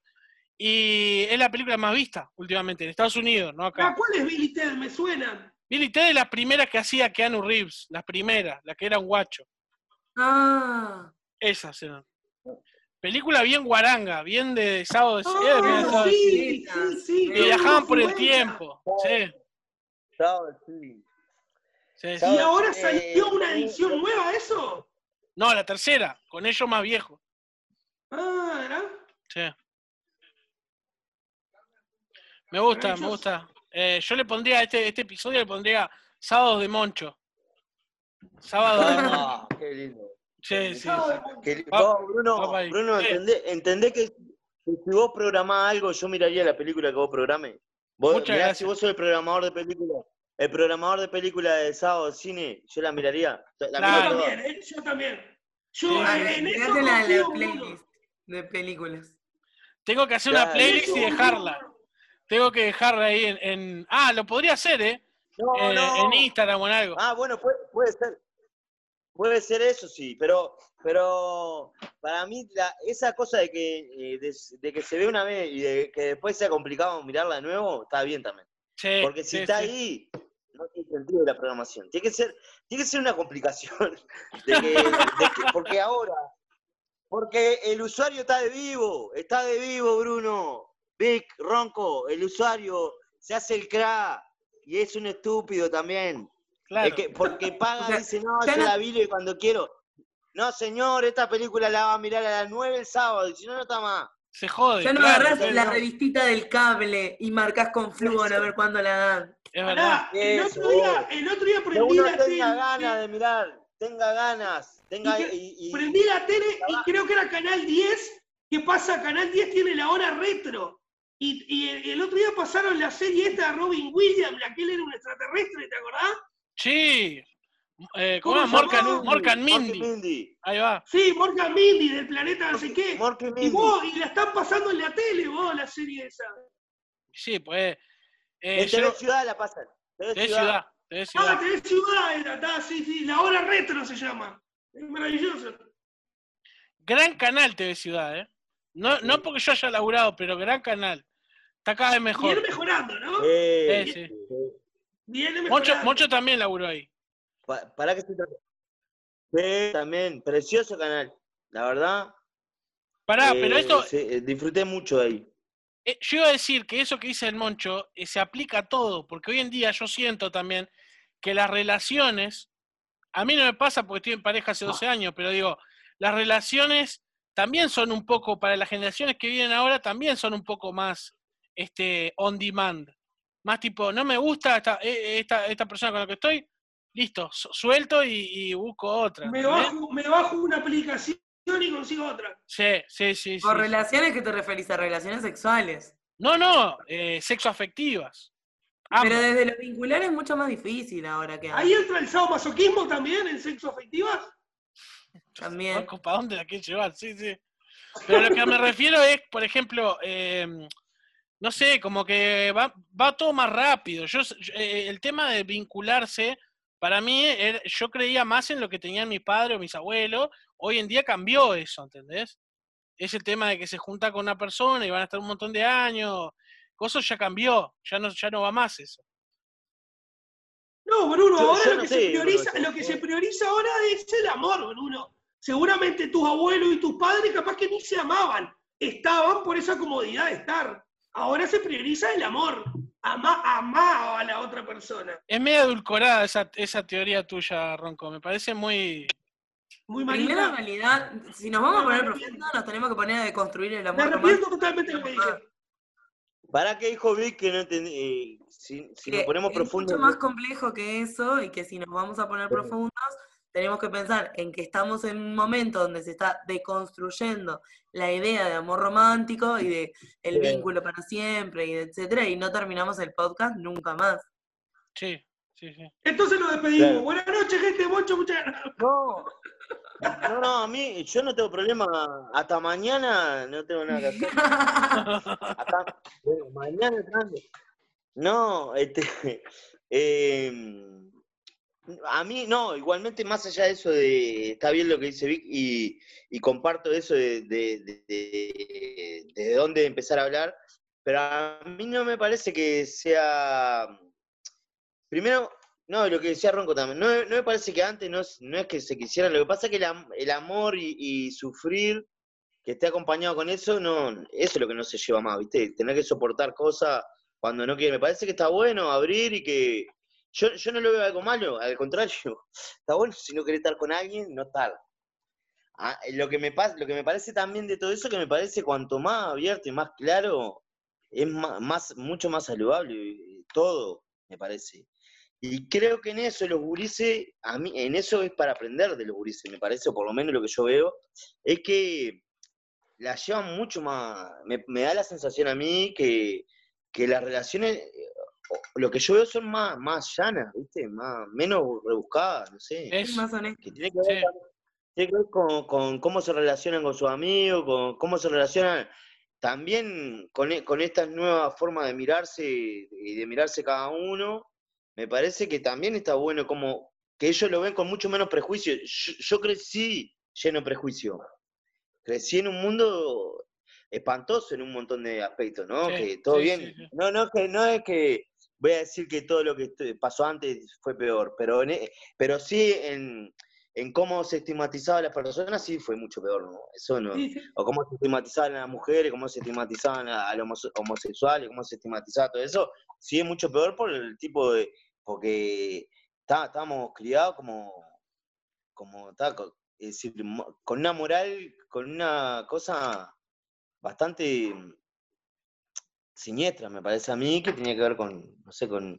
Y es la película más vista últimamente, en Estados Unidos, no Ah, acá. ¿cuál es Billy Ted? Me suena. Billy Ted es las primeras que hacía Keanu Reeves, las primeras, la que era un guacho. Ah, Esas eran. Película bien guaranga, bien de sábado de eh, bien de sábado Ah, de- sí, sí, sí. que de viajaban por el 50. tiempo. Sí, estaba- sí. sí, ¿Y sí. Ahora Eh, salió una sí, edición sí. nueva eso? No, la tercera, con ellos más viejos. Ah, ¿verdad? Sí. Me gusta, me gusta. Eh, yo le pondría a este, este episodio, le pondría Sábados de Moncho. Sábado de Moncho. Ah, qué lindo. Sí, sí, sí. Vos, Bruno. Bruno, Sí. entendé, entendé que si vos programás algo, yo miraría la película que vos programes. Vos, Muchas mirá, gracias. si vos sos el programador de película, el programador de película de sábado de cine, yo la miraría. La Yo también, yo también. Yo Sí, en eso la, playlist de películas. Tengo que hacer una playlist y dejarla. Tengo que dejarla ahí en, en- Ah, lo podría hacer, ¿eh? No, Eh, no. En Instagram o en algo. Ah, bueno, puede, puede ser. Puede ser eso, sí, pero, pero para mí la, esa cosa de que, eh, de, de que se ve una vez y de que después sea complicado mirarla de nuevo, está bien también. Sí, Porque si sí, está sí. ahí, no tiene sentido la programación. Tiene que ser, tiene que ser una complicación. De que, de que- porque ahora, porque el usuario está de vivo, está de vivo, Bruno. Vic, Ronco, el usuario se hace el crack y es un estúpido también. Claro. Es que porque paga, O sea, dice, no, yo no- la vi cuando quiero. No, señor, esta película la va a mirar a las 9 el sábado, y si no, no está más. Se jode. Ya no claro, agarrás claro. la revistita del cable y marcás con flúor a ver cuándo la dan. Es verdad. Pará, el otro día, el otro día prendí la tele. ganas de mirar, tenga ganas, tenga Y que- y, y- Prendí la tele y creo que era Canal 10. ¿Qué pasa? Canal 10 tiene la hora retro. Y, y el, el otro día pasaron la serie esta de Robin Williams, la que él era un extraterrestre, ¿te acordás? Sí. Eh, ¿Cómo ¿Cómo es? se Morgan, Mindy. Mindy. Ahí va. Sí, Morgan Mindy, del planeta no sé qué. Y vos, y la están pasando en la tele, vos, la serie esa. Sí, pues. Eh, En TV yo- Ciudad la pasan. TV ciudad. Ah, ciudad. TV Ciudad era, está, sí, sí, la hora retro se llama. Es maravilloso. gran canal TV Ciudad, ¿eh? No, no porque yo haya laburado, pero gran canal. Está cada vez mejor. Viene mejorando, ¿no? Eh, Sí, sí. Viene Moncho, mejorando. Moncho también laburó ahí. pa- para que se. Sí, también, precioso canal. La verdad. Pará, eh, pero esto, eh, disfruté mucho de ahí. eh, yo iba a decir que eso que dice el Moncho eh, se aplica a todo, porque hoy en día yo siento también que las relaciones, a mí no me pasa porque estoy en pareja hace 12 años, pero digo, las relaciones también son un poco, para las generaciones que vienen ahora, también son un poco más este, on demand. Más tipo, no me gusta esta, eh, esta, esta persona con la que estoy, listo, su- suelto y, y busco otra. Me bajo, me bajo una aplicación y consigo otra. Sí, sí, sí. sí, ¿Por sí. relaciones que te referís a relaciones sexuales? No, no, eh, sexo afectivas. Pero desde lo vincular es mucho más difícil ahora que Ahí entra el sadomasoquismo también en sexo afectivas. También. ¿Para dónde la quieres llevar? Sí, sí. Pero lo que me refiero es, por ejemplo, eh, no sé, como que va, va todo más rápido. Yo, yo, eh, el tema de vincularse, para mí, era- yo creía más en lo que tenían mis padres o mis abuelos. Hoy en día cambió eso, ¿entendés? Es el tema de que se junta con una persona y van a estar un montón de años. Eso ya cambió, ya no, ya no va más eso. No, Bruno, Yo- ahora yo lo, no que sé, se prioriza, Bruno, lo que se prioriza ahora es el amor, Bruno. Seguramente tus abuelos y tus padres capaz que ni se amaban, estaban por esa comodidad de estar. Ahora se prioriza el amor. Ama, amá a la otra persona. Es medio edulcorada esa, esa teoría tuya, Ronco. Me parece muy. Muy Primero, en realidad, si nos vamos a Me poner arrepiento. profundos, nos tenemos que poner a deconstruir el Me amor arrepiento romántico. totalmente de lo que dije. ¿Para qué dijo Vic que no entendí? eh, si si nos ponemos es profundos. mucho más complejo que eso y que si nos vamos a poner profundos, tenemos que pensar en que estamos en un momento donde se está deconstruyendo la idea de amor romántico y de el Bien. vínculo para siempre y de etcétera, y no terminamos el podcast nunca más. Sí, sí, sí. Entonces lo despedimos. Buenas noches, gente. Mucho, muchas gracias. No. No, no, a mí, yo no tengo problema. Hasta mañana no tengo nada que hacer. Hasta bueno, mañana tranqui. No, este. em, a mí, no, igualmente, más allá de eso de. Está bien lo que dice Vic y, comparto eso de- de dónde empezar a hablar, pero a mí no me parece que sea. Primero, no, lo que decía Ronco también, no, no me parece que antes no, es- no es que se quisiera, lo que pasa es que el, el amor y, y sufrir que esté acompañado con eso, no, eso es lo que no se lleva más, ¿viste? Tener que soportar cosas cuando no quiere. Me parece que está bueno abrir y que. Yo, yo no lo veo algo malo, al contrario, está bueno si no querés estar con alguien, no estar. Ah, lo, que me pasa, lo que me parece también de todo eso, que me parece cuanto más abierto y más claro, es más, más- mucho más saludable, eh, todo, me parece. Y creo que en eso los gurises, a mí, en eso es para aprender de los gurises, me parece, o por lo menos lo que yo veo, es que la llevan mucho más, me, me da la sensación a mí que, que las relaciones, eh, lo que yo veo son más, más llanas, ¿viste? Más, menos rebuscadas, no sé. Es más honesto. Que tiene que ver, sí. tiene que ver con, con cómo se relacionan con sus amigos, con cómo se relacionan también con, e- con estas nuevas formas de mirarse y de mirarse cada uno. Me parece que también está bueno como que ellos lo ven con mucho menos prejuicio. Yo, yo crecí lleno de prejuicio. Crecí en un mundo espantoso en un montón de aspectos, ¿no? Sí, que todo sí, bien. sí. No, no, que no es que voy a decir que todo lo que pasó antes fue peor, pero, en e- pero sí en, en cómo se estigmatizaba a las personas, sí fue mucho peor, ¿no? Eso no. O cómo se estigmatizaban a las mujeres, cómo se estigmatizaban a, los homose- homosexuales, cómo se estigmatizaba todo eso, sí es mucho peor por el tipo de. porque está- estábamos criados como. como está, co- es decir, con una moral, con una cosa bastante siniestra, me parece a mí, que tenía que ver con, no sé, con,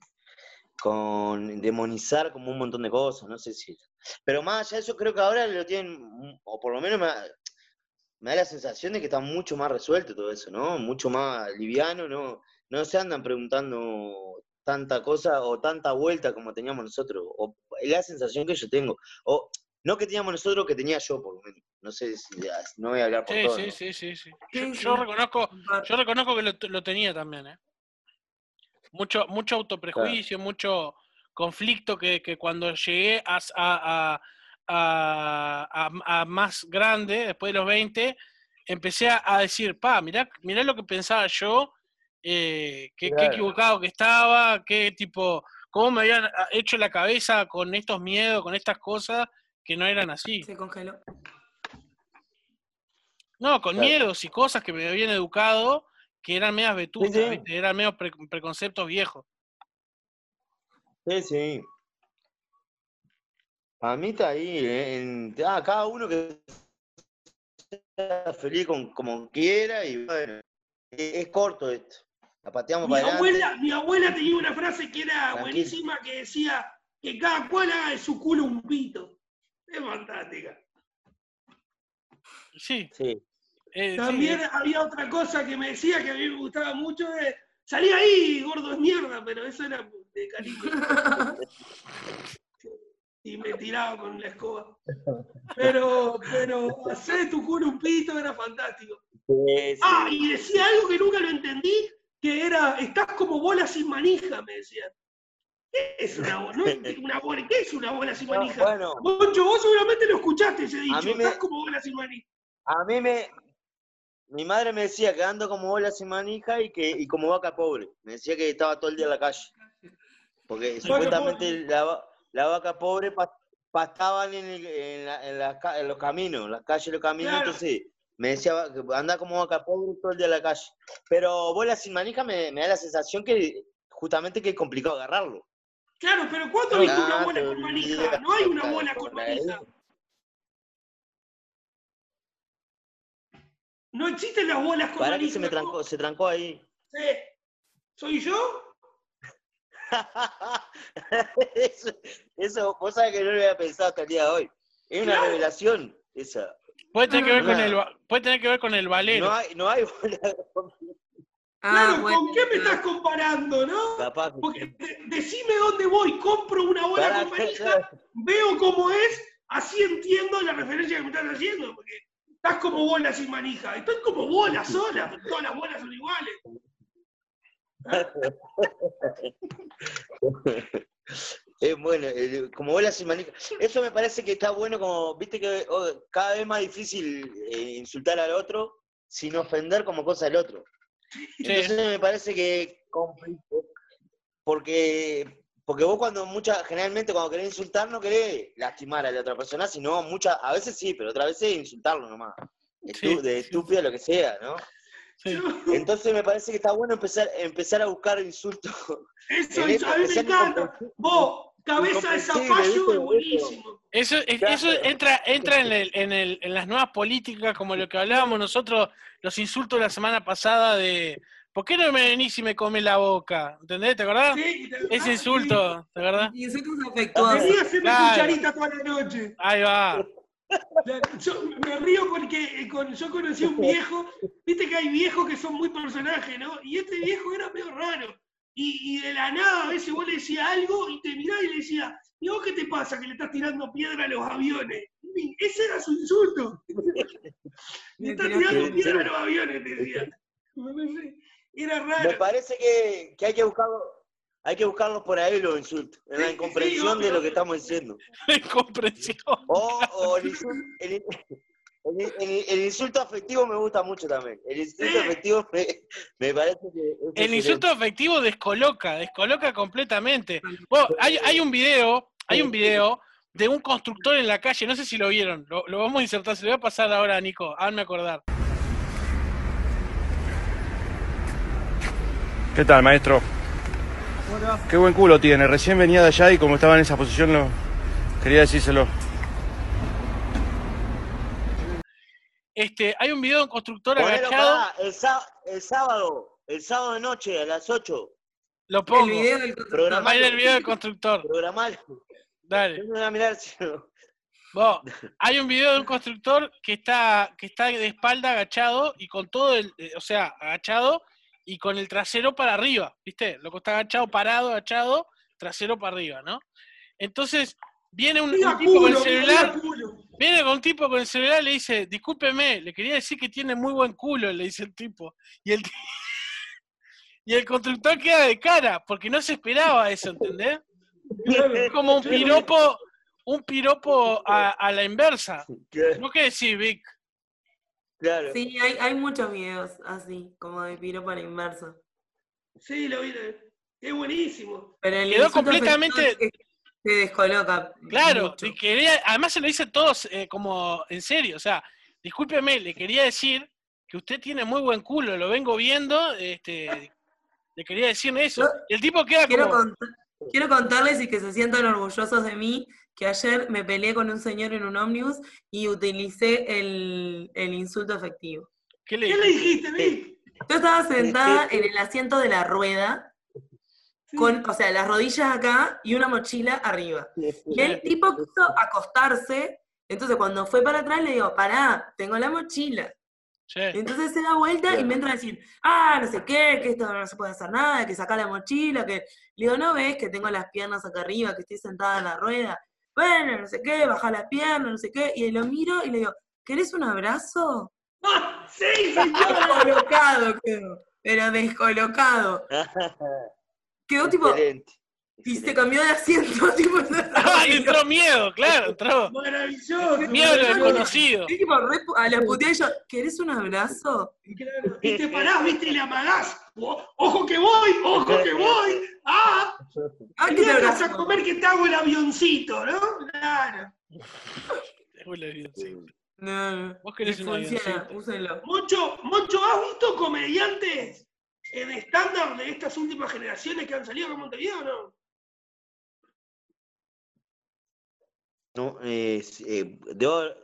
con demonizar como un montón de cosas, no sé si. Pero más allá de eso, creo que ahora lo tienen, mm, o por lo menos me me da la sensación de que está mucho más resuelto todo eso, ¿no? Mucho más liviano, ¿no? No se andan preguntando tanta cosa o tanta vuelta como teníamos nosotros, o es la sensación que yo tengo, o no que teníamos nosotros, que tenía yo por lo menos. No sé si, no voy a hablar por Sí, todos. sí, ¿no? sí, sí, sí. Sí, Yo, reconozco, yo reconozco que lo, lo tenía también, ¿eh? Mucho, mucho autoprejuicio, mucho conflicto que, que cuando llegué a, a- a- a, a- a más grande, después de los 20, empecé a, a decir, pa, mirá, mirá lo que pensaba yo, eh, qué, equivocado que estaba, qué tipo, cómo me habían ah, hecho la cabeza con estos miedos, con estas cosas que no eran así. Se congeló. No, con Claro. miedos y cosas que me habían educado que eran medias vetustas, sí. ¿viste? eran medio pre- preconceptos viejos. Sí, sí. A mí está ahí, eh, en, ah, cada uno que sea feliz con, como quiera y bueno, es, es corto esto. La pateamos Mi para adelante. abuela, mi abuela tenía una frase que era buenísima que decía que cada cual haga de su culo un pito. Es fantástica. Sí, Sí. eh, sí, También había otra cosa que me decía que a mí me gustaba mucho de salí ahí, gordo de mierda, pero eso era de cariño. Y me tiraba con la escoba. Pero, pero hacer de tu culo un pito era fantástico. Sí, sí. Ah, y decía algo que nunca lo entendí, que era, estás como bola sin manija, me decían. ¿Qué es una bola? No ent- una bola? ¿Qué es una bola sin No, manija? bueno, Moncho, vos seguramente lo escuchaste ese dicho, me- estás como bola sin manija. a mí me. Mi madre me decía que ando como bola sin manija y que y como vaca pobre. Me decía que estaba todo el día en la calle. Porque supuestamente la, la vaca pobre pa- pastaban en, el- en, la- en los caminos, las calles, los caminos, Claro. entonces me decía que anda como vaca pobre todo el día en la calle. Pero bola sin manija me, me da la sensación que justamente que es complicado agarrarlo. Claro, pero ¿cuándo viste una bola con manija? No hay una bola con manija. No existen las bolas con Para que manija. se me trancó, se trancó ahí. Sí. ¿Soy yo? eso, eso, vos sabés que no lo había pensado hasta el día de hoy. Es una Claro. revelación esa. Puede tener que ver con el puede tener que ver con el valero. No hay, no hay bola Ah, claro, bueno, ¿con qué me claro. estás comparando, no? capaz. que- Porque de- decime dónde voy, compro una bola Para con manija, veo cómo es, así entiendo la referencia que me estás haciendo, porque estás como bola sin manija, estoy como bola sola, todas las bolas son iguales. Es bueno, como bola sin manija. Eso me parece que está bueno como, viste que oh, cada vez más difícil eh, insultar al otro sin ofender como cosa del otro. Entonces me parece que porque porque vos cuando mucha generalmente cuando querés insultar no querés lastimar a la otra persona, sino muchas a veces sí, pero otras veces insultarlo nomás. Estu- Sí, de sí. estúpido lo que sea, ¿no? Sí. Entonces me parece que está bueno empezar empezar a buscar insultos. Eso, En eso, a esto, mí me que sean encanta. incomprensibles. Vos, cabeza de zapallo es buenísimo. Eso, Claro. eso entra, entra en, el- en, el- en las nuevas políticas, como lo que hablábamos nosotros, los insultos de la semana pasada de ¿por qué no me venís y me come la boca? ¿Entendés? ¿Te acordás? Sí, te- Ese insulto, ¿te acordás? Insultos sí. afectuosos. Vení a hacerme Claro. cucharita toda la noche. Ahí va. Yo me río porque eh, con- yo conocí a un viejo, viste que hay viejos que son muy personajes, ¿no? Y este viejo era medio raro. Y, y de la nada a veces vos le decías algo y te miraba y le decía, ¿y vos qué te pasa que le estás tirando piedra a los aviones? Y ese era su insulto. Le estás tirando piedra. a los aviones, te decía. Era Me raro. parece que, que hay que buscarlo, hay que buscarlos por ahí los insultos, en la Sí, sí, incomprensión de lo que estamos diciendo. Incomprensión. O, o el, insulto, el, el- el- el insulto afectivo me gusta mucho también. El insulto afectivo me, me parece que El excelente. insulto afectivo descoloca, descoloca completamente. Bueno, hay, hay un video, hay un video de un constructor en la calle, no sé si lo vieron, lo, lo vamos a insertar, se lo voy a pasar ahora a Nico, hazme acordar. ¿Qué tal, maestro? Qué buen culo tiene. Recién venía de allá y como estaba en esa posición, lo... quería decírselo. Este, hay un video de un constructor Ponelo, agachado, el, el sábado, el sábado de noche a las 8, lo pongo. El video del constructor. El video del constructor, programalo. dale. No hay un video de un constructor que está, que está de espalda agachado y con todo el, eh, o sea, agachado y con el trasero para arriba, ¿viste? Lo que está agachado, parado, agachado, trasero para arriba, ¿no? Entonces, viene un, un tipo con el culo, celular, culo. Viene con un tipo con el celular y le dice, discúlpeme, le quería decir que tiene muy buen culo, le dice el tipo. Y el, y el constructor queda de cara, porque no se esperaba eso, ¿entendés? Es como un piropo, un piropo a, a la inversa. ¿No qué decís, Vic? claro. Sí, hay, hay muchos videos así, como de piropo a la inversa. Sí, lo vi. Es buenísimo. Pero el Quedó completamente- se descoloca. Claro, mucho. y quería, además se lo dice todos eh, como en serio, o sea, discúlpeme, le quería decir que usted tiene muy buen culo, lo vengo viendo, este, le quería decir eso. Yo el tipo queda Quiero, como, cont- quiero contarles y que se sientan orgullosos de mí que ayer me peleé con un señor en un ómnibus y utilicé el, el insulto efectivo. ¿qué le ¿Qué le dijiste? dijiste, Vic? Yo estaba sentada en el asiento de la rueda, con, o sea, las rodillas acá y una mochila arriba. Y el tipo quiso acostarse, entonces cuando fue para atrás le digo, pará, tengo la mochila. Sí. Entonces se da vuelta y me entra a decir, ah, no sé qué, que esto no se puede hacer nada, que saca la mochila, que... Le digo, ¿no ves que tengo las piernas acá arriba, que estoy sentada en la rueda? Bueno, no sé qué, baja la pierna, no sé qué. Y lo miro y le digo, ¿querés un abrazo? ¡Ah, sí, señor! Descolocado quedó, pero descolocado. Quedó tipo, Excelente. y se cambió de asiento, tipo, Ah, le entró miedo, claro, entró. Maravilloso. Miedo a lo desconocido. Y tipo, re pu- a la puteé y yo, ¿querés un abrazo? Claro, Y te parás, viste, y le amagás. Ojo que voy, ojo que voy. Ah, Ah, que te ¿qué vas a comer que te hago el avioncito, no? Claro. Uy, avioncito. No, no, Vos querés un avioncito. úsenlo. Moncho, Moncho, ¿has visto comediantes en estándar de estas últimas generaciones que han salido acá en Montevideo o no? No, eh, eh, debo-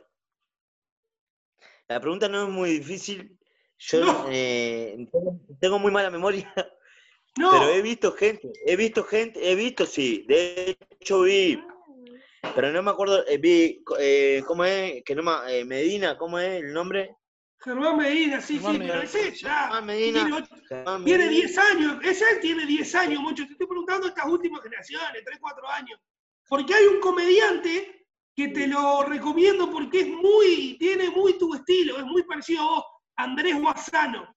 La pregunta no es muy difícil. Yo No. eh, tengo, tengo muy mala memoria, No. pero he visto gente, he visto gente, he visto, sí. De hecho vi, pero no me acuerdo, eh, vi, eh, ¿cómo es? Que no me, eh, Medina, ¿cómo es el nombre? Germán Medina, sí, Germán sí, pero Medina. ese ya Germán Medina. tiene, ocho- tiene Medina. 10 años, ese tiene 10 años, Moncho. Te estoy preguntando estas últimas generaciones, 3, 4 años. Porque hay un comediante que te lo recomiendo porque es muy, tiene muy tu estilo, es muy parecido a vos, Andrés Guasano.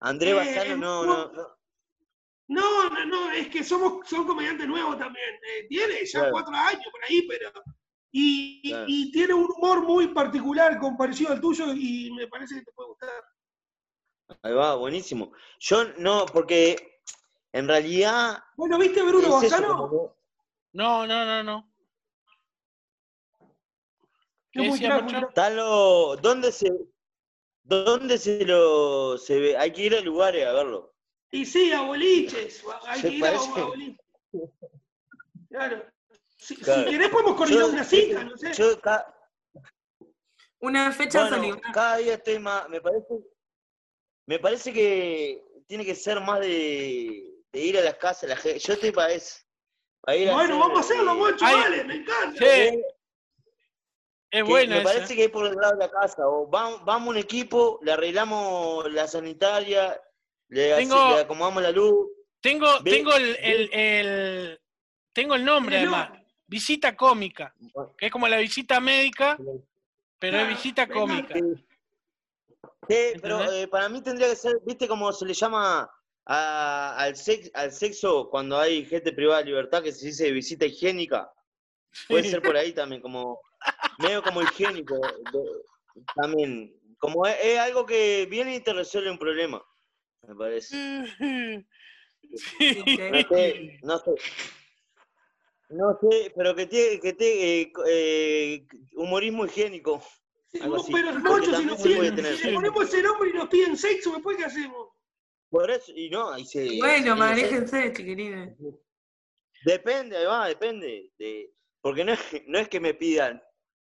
Andrés Eh, Bassano, no, no, no. No, no, no, es que somos, son comediantes nuevos también. Eh, tiene ya Claro. cuatro años por ahí, pero. Y, Claro. tiene un humor muy particular, con parecido al tuyo, y me parece que te puede gustar. Ahí va, buenísimo. Yo no, porque en realidad Bueno, ¿viste Bruno como No, no, no, no. ¿Qué Es muy lo, ¿dónde se, dónde se lo, se ve? Hay que ir a lugares a verlo. Y sí, a boliches. Hay Se que ir parece- a boliches. Claro. Si, si Claro. querés, podemos coordinar Yo- una cita, no sé. Yo ca- Una fecha bueno, salió. cada día estoy más, me parece, me parece que tiene que ser más de, de ir a las casas, la gente. Yo estoy para eso. para ir a Bueno, hacer, vamos a hacerlo, eh, Moncho, vale, me encanta. Sí, que- es que buena me esa. parece que es por el lado de la casa. O vamos, vamos un equipo, le arreglamos la sanitaria, le, Tengo- hace- le acomodamos la luz. Tengo, Ve- tengo el, el, el- tengo el nombre además. Visita cómica, que es como la visita médica, pero es visita cómica. Sí, pero eh, para mí tendría que ser, ¿viste cómo se le llama a- al, sex- al sexo cuando hay gente privada de libertad que se dice visita higiénica? Puede Sí. ser por ahí también, como medio como higiénico. de- también, como es, es algo que viene y te resuelve un problema, me parece. Sí. No sé, no sé. No sé, pero que tiene que te, eh, eh, humorismo higiénico. Algo así. pero si, nos piden, tener. si le ponemos ese nombre y nos piden sexo, después ¿qué hacemos? Por eso, y no, ahí se. Bueno, se- manéjense, chiquilines. Depende, va, depende. De, porque no es, que- no es que me pidan,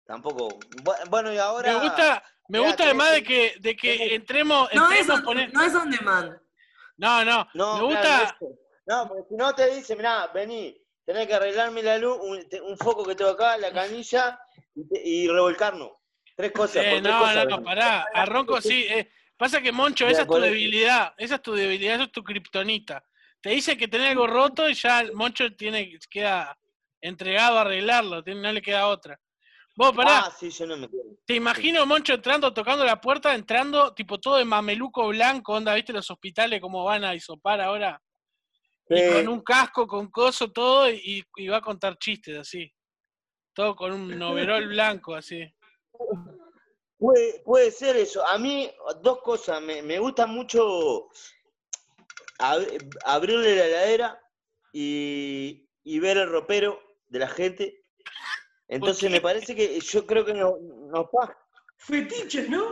tampoco. Bu- Bueno, y ahora. Me gusta, me gusta además de que- de que entremos, No es, on, poner- no es on demand. No, no, No, me claro, gusta, no, es- no, porque si no te dice, mirá, vení, tenés que arreglarme la luz, un, foco que tengo acá, la canilla y, y revolcarnos. Tres cosas. Eh, por tres no, cosas no, venís. pará, a Ronco sí, eh, pasa que Moncho, esa es tu debilidad, esa es tu debilidad, eso es tu kriptonita. Te dice que tenés algo roto y ya Moncho tiene, queda entregado a arreglarlo, no le queda otra. Vos, pará, Ah, sí, yo no me entiendo. te imagino Moncho entrando, tocando la puerta, entrando, tipo todo de mameluco blanco, onda, ¿viste los hospitales cómo van a hisopar ahora? Y con un casco, con coso, todo, y, y va a contar chistes así. todo con un overol blanco así. Puede, puede ser eso. A mí, dos cosas. Me, me gusta mucho ab- abrirle la heladera y, y ver el ropero de la gente. Entonces me parece que yo creo que nos, nos pasa. Fetiches, ¿no?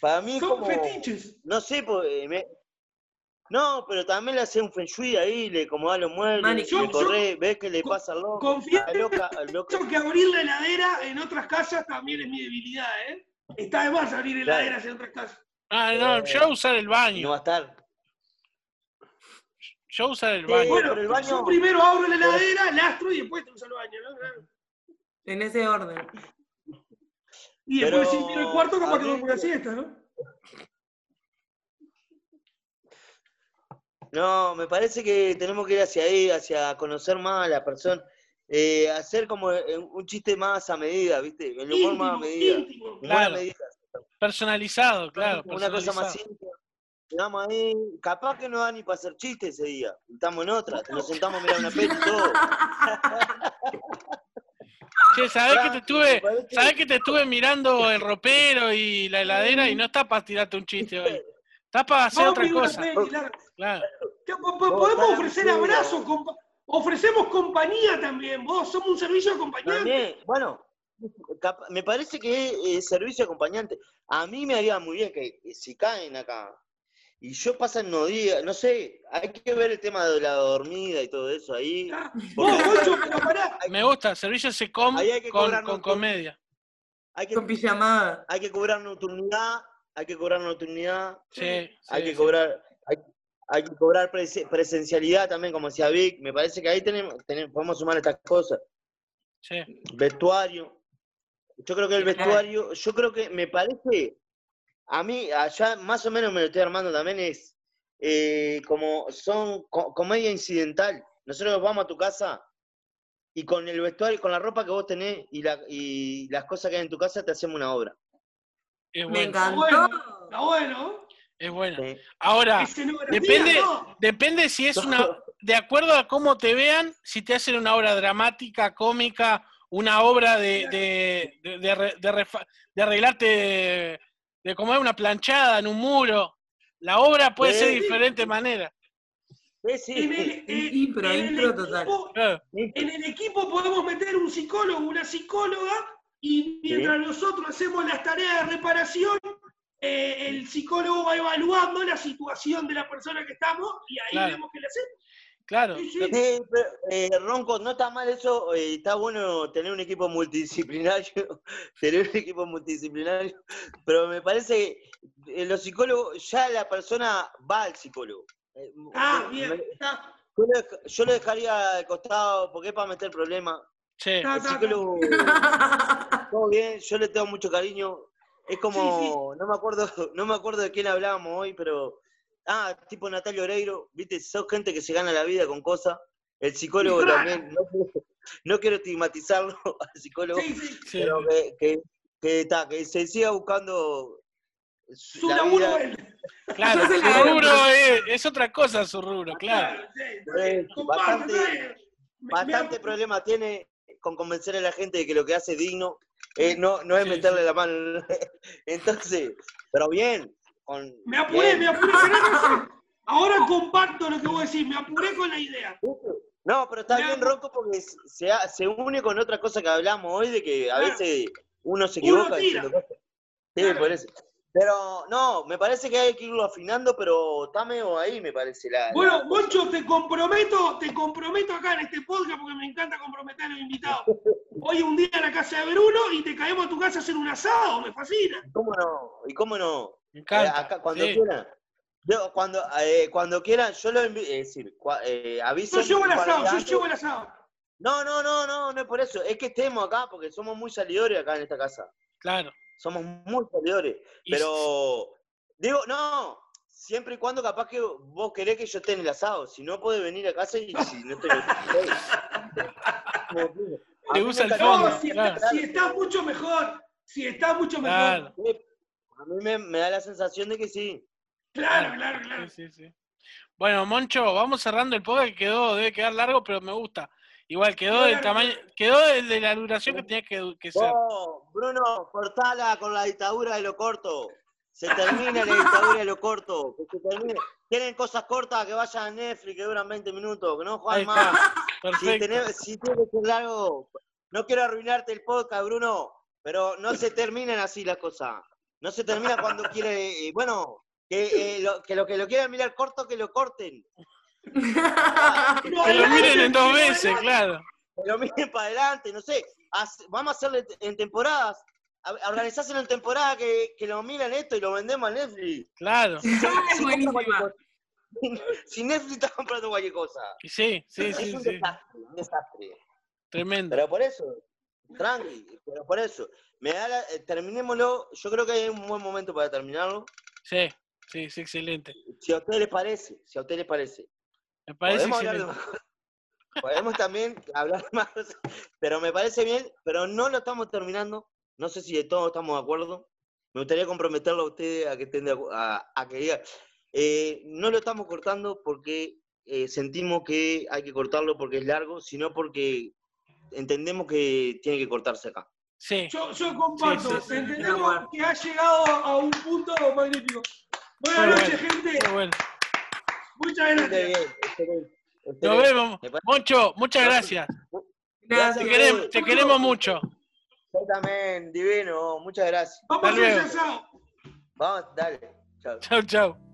Para mí Son como, fetiches. no sé, pues, eh, me- no, pero también le hace un feng shui ahí, le acomoda los muebles, le yo- corre, ves que le pasa al loco, la loca. Creo que abrir la heladera en otras casas también es mi debilidad, ¿eh? Está de más abrir Claro. heladeras en otras casas. Ah, no, yo voy a usar el y no baño. va a estar. Yo voy a usar el Sí, baño. Bueno, pero el baño- yo primero abro la heladera, lastro y después te uso el baño, ¿no? En ese orden. Y después Pero si miro el cuarto, capaz que duermo una siesta, ¿no? No, me parece que tenemos que ir hacia ahí, hacia conocer más a la persona, eh, hacer como eh, un chiste más a medida, ¿viste? El humor más a medida. íntimo. Claro. medida. Personalizado, claro. Una cosa más simple. Llegamos ahí, capaz que no da ni para hacer chistes ese día. Estamos en otra, nos sentamos a mirar una peli y todo. Che, ¿sabés que te estuve, parece- sabés que te estuve mirando el ropero y la heladera y no está para tirarte un chiste hoy? Está para hacer otra cosa. peli. Claro. Podemos ofrecer abrazos, compa- ofrecemos compañía también. Vos somos un servicio de acompañante. También, bueno, me parece que es eh, servicio acompañante. A mí me haría muy bien que si caen acá y yo pasan unos días, no sé, hay que ver el tema de la dormida y todo eso ahí. Ah, Porque Vos, Goncho, pero pará. Me gusta, servicio hay que con, cobrar con nosotros. comedia. Hay que, Con pijamada. hay que cobrar nocturnidad, hay que cobrar nocturnidad, Sí, hay sí, que sí. cobrar, hay, hay que cobrar prese- presencialidad también, como decía Vic. Me parece que ahí tenemos, tenemos podemos sumar estas cosas. Sí. Vestuario. Yo creo que el vestuario, yo creo que me parece, a mí, allá más o menos me lo estoy armando también, es eh, como son co- comedia incidental. Nosotros vamos a tu casa y con el vestuario, con la ropa que vos tenés y, la, y las cosas que hay en tu casa, te hacemos una obra. Es Me bueno. Está encantó. bueno, está bueno. Es bueno. Sí. Ahora, depende, no. depende si es una, de acuerdo a cómo te vean, si te hacen una obra dramática, cómica, una obra de, de, de, de arre- de refa- de arreglarte, de, de comer una planchada en un muro. La obra puede ser de diferente manera. Sí, sí. En el, en- Impro, en el impro total. equipo- Claro. En el equipo podemos meter un psicólogo, una psicóloga, y mientras nosotros hacemos las tareas de reparación, eh, el psicólogo va evaluando la situación de la persona que estamos y ahí Claro. vemos qué le hacemos. Claro. Sí, sí. Sí, pero, eh, Ronco, no está mal eso, eh, está bueno tener un equipo multidisciplinario, tener un equipo multidisciplinario, pero me parece que eh, los psicólogos, ya la persona va al psicólogo. Eh, Ah, me- bien. me- Está, yo, lo dej- yo lo dejaría al costado porque es para meter problemas. Sí. está, El está, está. psicólogo, todo bien, yo le tengo mucho cariño. Es como, no me acuerdo, no me acuerdo de quién hablábamos hoy, pero ah, tipo Natalia Oreiro, viste, sos gente que se gana la vida con cosas. El psicólogo Claro. también, no, quiero- no quiero estigmatizarlo al psicólogo, Sí, sí. sí. pero que, que, que, ta, que se siga buscando su- Su la laburo vida. él. Claro, su la hago. rubro es, es otra cosa su rubro, claro. bastante- Bastante me- problema tiene con convencer a la gente de que lo que hace es digno, eh, no, no es Sí, meterle sí. la mano. Entonces, pero bien. Con, Me apuré, bien. me apuré. Ahora comparto lo que vos decís, me apuré con la idea. No, pero está Me bien, Rocco, porque se, se une con otra cosa que hablamos hoy, de que a Claro. veces uno se Uno equivoca tira. diciendo cosas. Sí, Claro. por eso. Pero no, me parece que hay que irlo afinando, pero está medio ahí, me parece. La, Bueno, la- Moncho, te comprometo, te comprometo acá en este podcast porque me encanta comprometer a los invitados. Hoy un día a la casa de Bruno y te caemos a tu casa a hacer un asado, me fascina. ¿Cómo no? ¿Y cómo no? Me Eh, encanta. acá, cuando sí. quieran. Yo, cuando, eh, cuando quieran, yo lo envío. Es decir, eh, avisen Yo llevo el asado, yo llevo el asado. No, no, no, no, no es por eso. Es que estemos acá porque somos muy salidores acá en esta casa. Claro. Somos muy salidores. Y Pero, digo, no, siempre y cuando capaz que vos querés que yo esté en el asado. Si no, puede venir a casa y si no Te el fondo, No, si, claro. si está mucho mejor, si está mucho mejor. Claro. A mí me, me da la sensación de que sí. Claro, claro, claro. Sí, sí, sí. Bueno, Moncho, vamos cerrando el podcast que quedó, debe quedar largo, pero me gusta. Igual quedó del tamaño, quedó de, de la duración que tenía que, que ser. Vos, Bruno, cortala con la dictadura de lo corto. Se termina la dictadura de lo corto. Que se termine. Tienen cosas cortas que vayan a Netflix que duran 20 minutos, que no juegan más. Si, tenés, si tiene que ser largo, no quiero arruinarte el podcast, Bruno, pero no se terminan así las cosas. No se termina cuando quiere, eh, bueno, que, eh, lo, que lo que lo quieran mirar corto, que lo corten. Que lo miren en dos veces, claro. Que lo miren para adelante, no sé. vamos a hacerlo en temporadas. Organizárselo en temporada que, que lo miran esto y lo vendemos a Netflix. Claro. es Si buenísima. cosa. Si Netflix está comprando cualquier cosa. Sí, sí, es sí, un sí. desastre, un desastre. Tremendo. Pero por eso, tranqui, pero por eso. Me da la- eh, terminémoslo, yo creo que hay un buen momento para terminarlo. Sí, sí, sí, excelente. Si a ustedes les parece, si a ustedes les parece. Me parece Podemos hablar de. Podemos también hablar más cosas, pero me parece bien, pero no lo estamos terminando. No sé si de todos estamos de acuerdo. Me gustaría comprometerlo a ustedes a que estén de a, a que digan. eh, no lo estamos cortando porque eh, sentimos que hay que cortarlo porque es largo, sino porque entendemos que tiene que cortarse acá. Sí, Yo, yo comparto, Sí, sí, sí. De entendemos que ha llegado a un punto magnífico. Buenas Muy noches, bueno. gente. bueno. Muchas gracias. Nos vemos. Moncho, muchas gracias. Te Gracias. queremos, te queremos mucho. Yo también, divino, muchas gracias. Vamos. Vamos, dale. Chao. Chau, chau.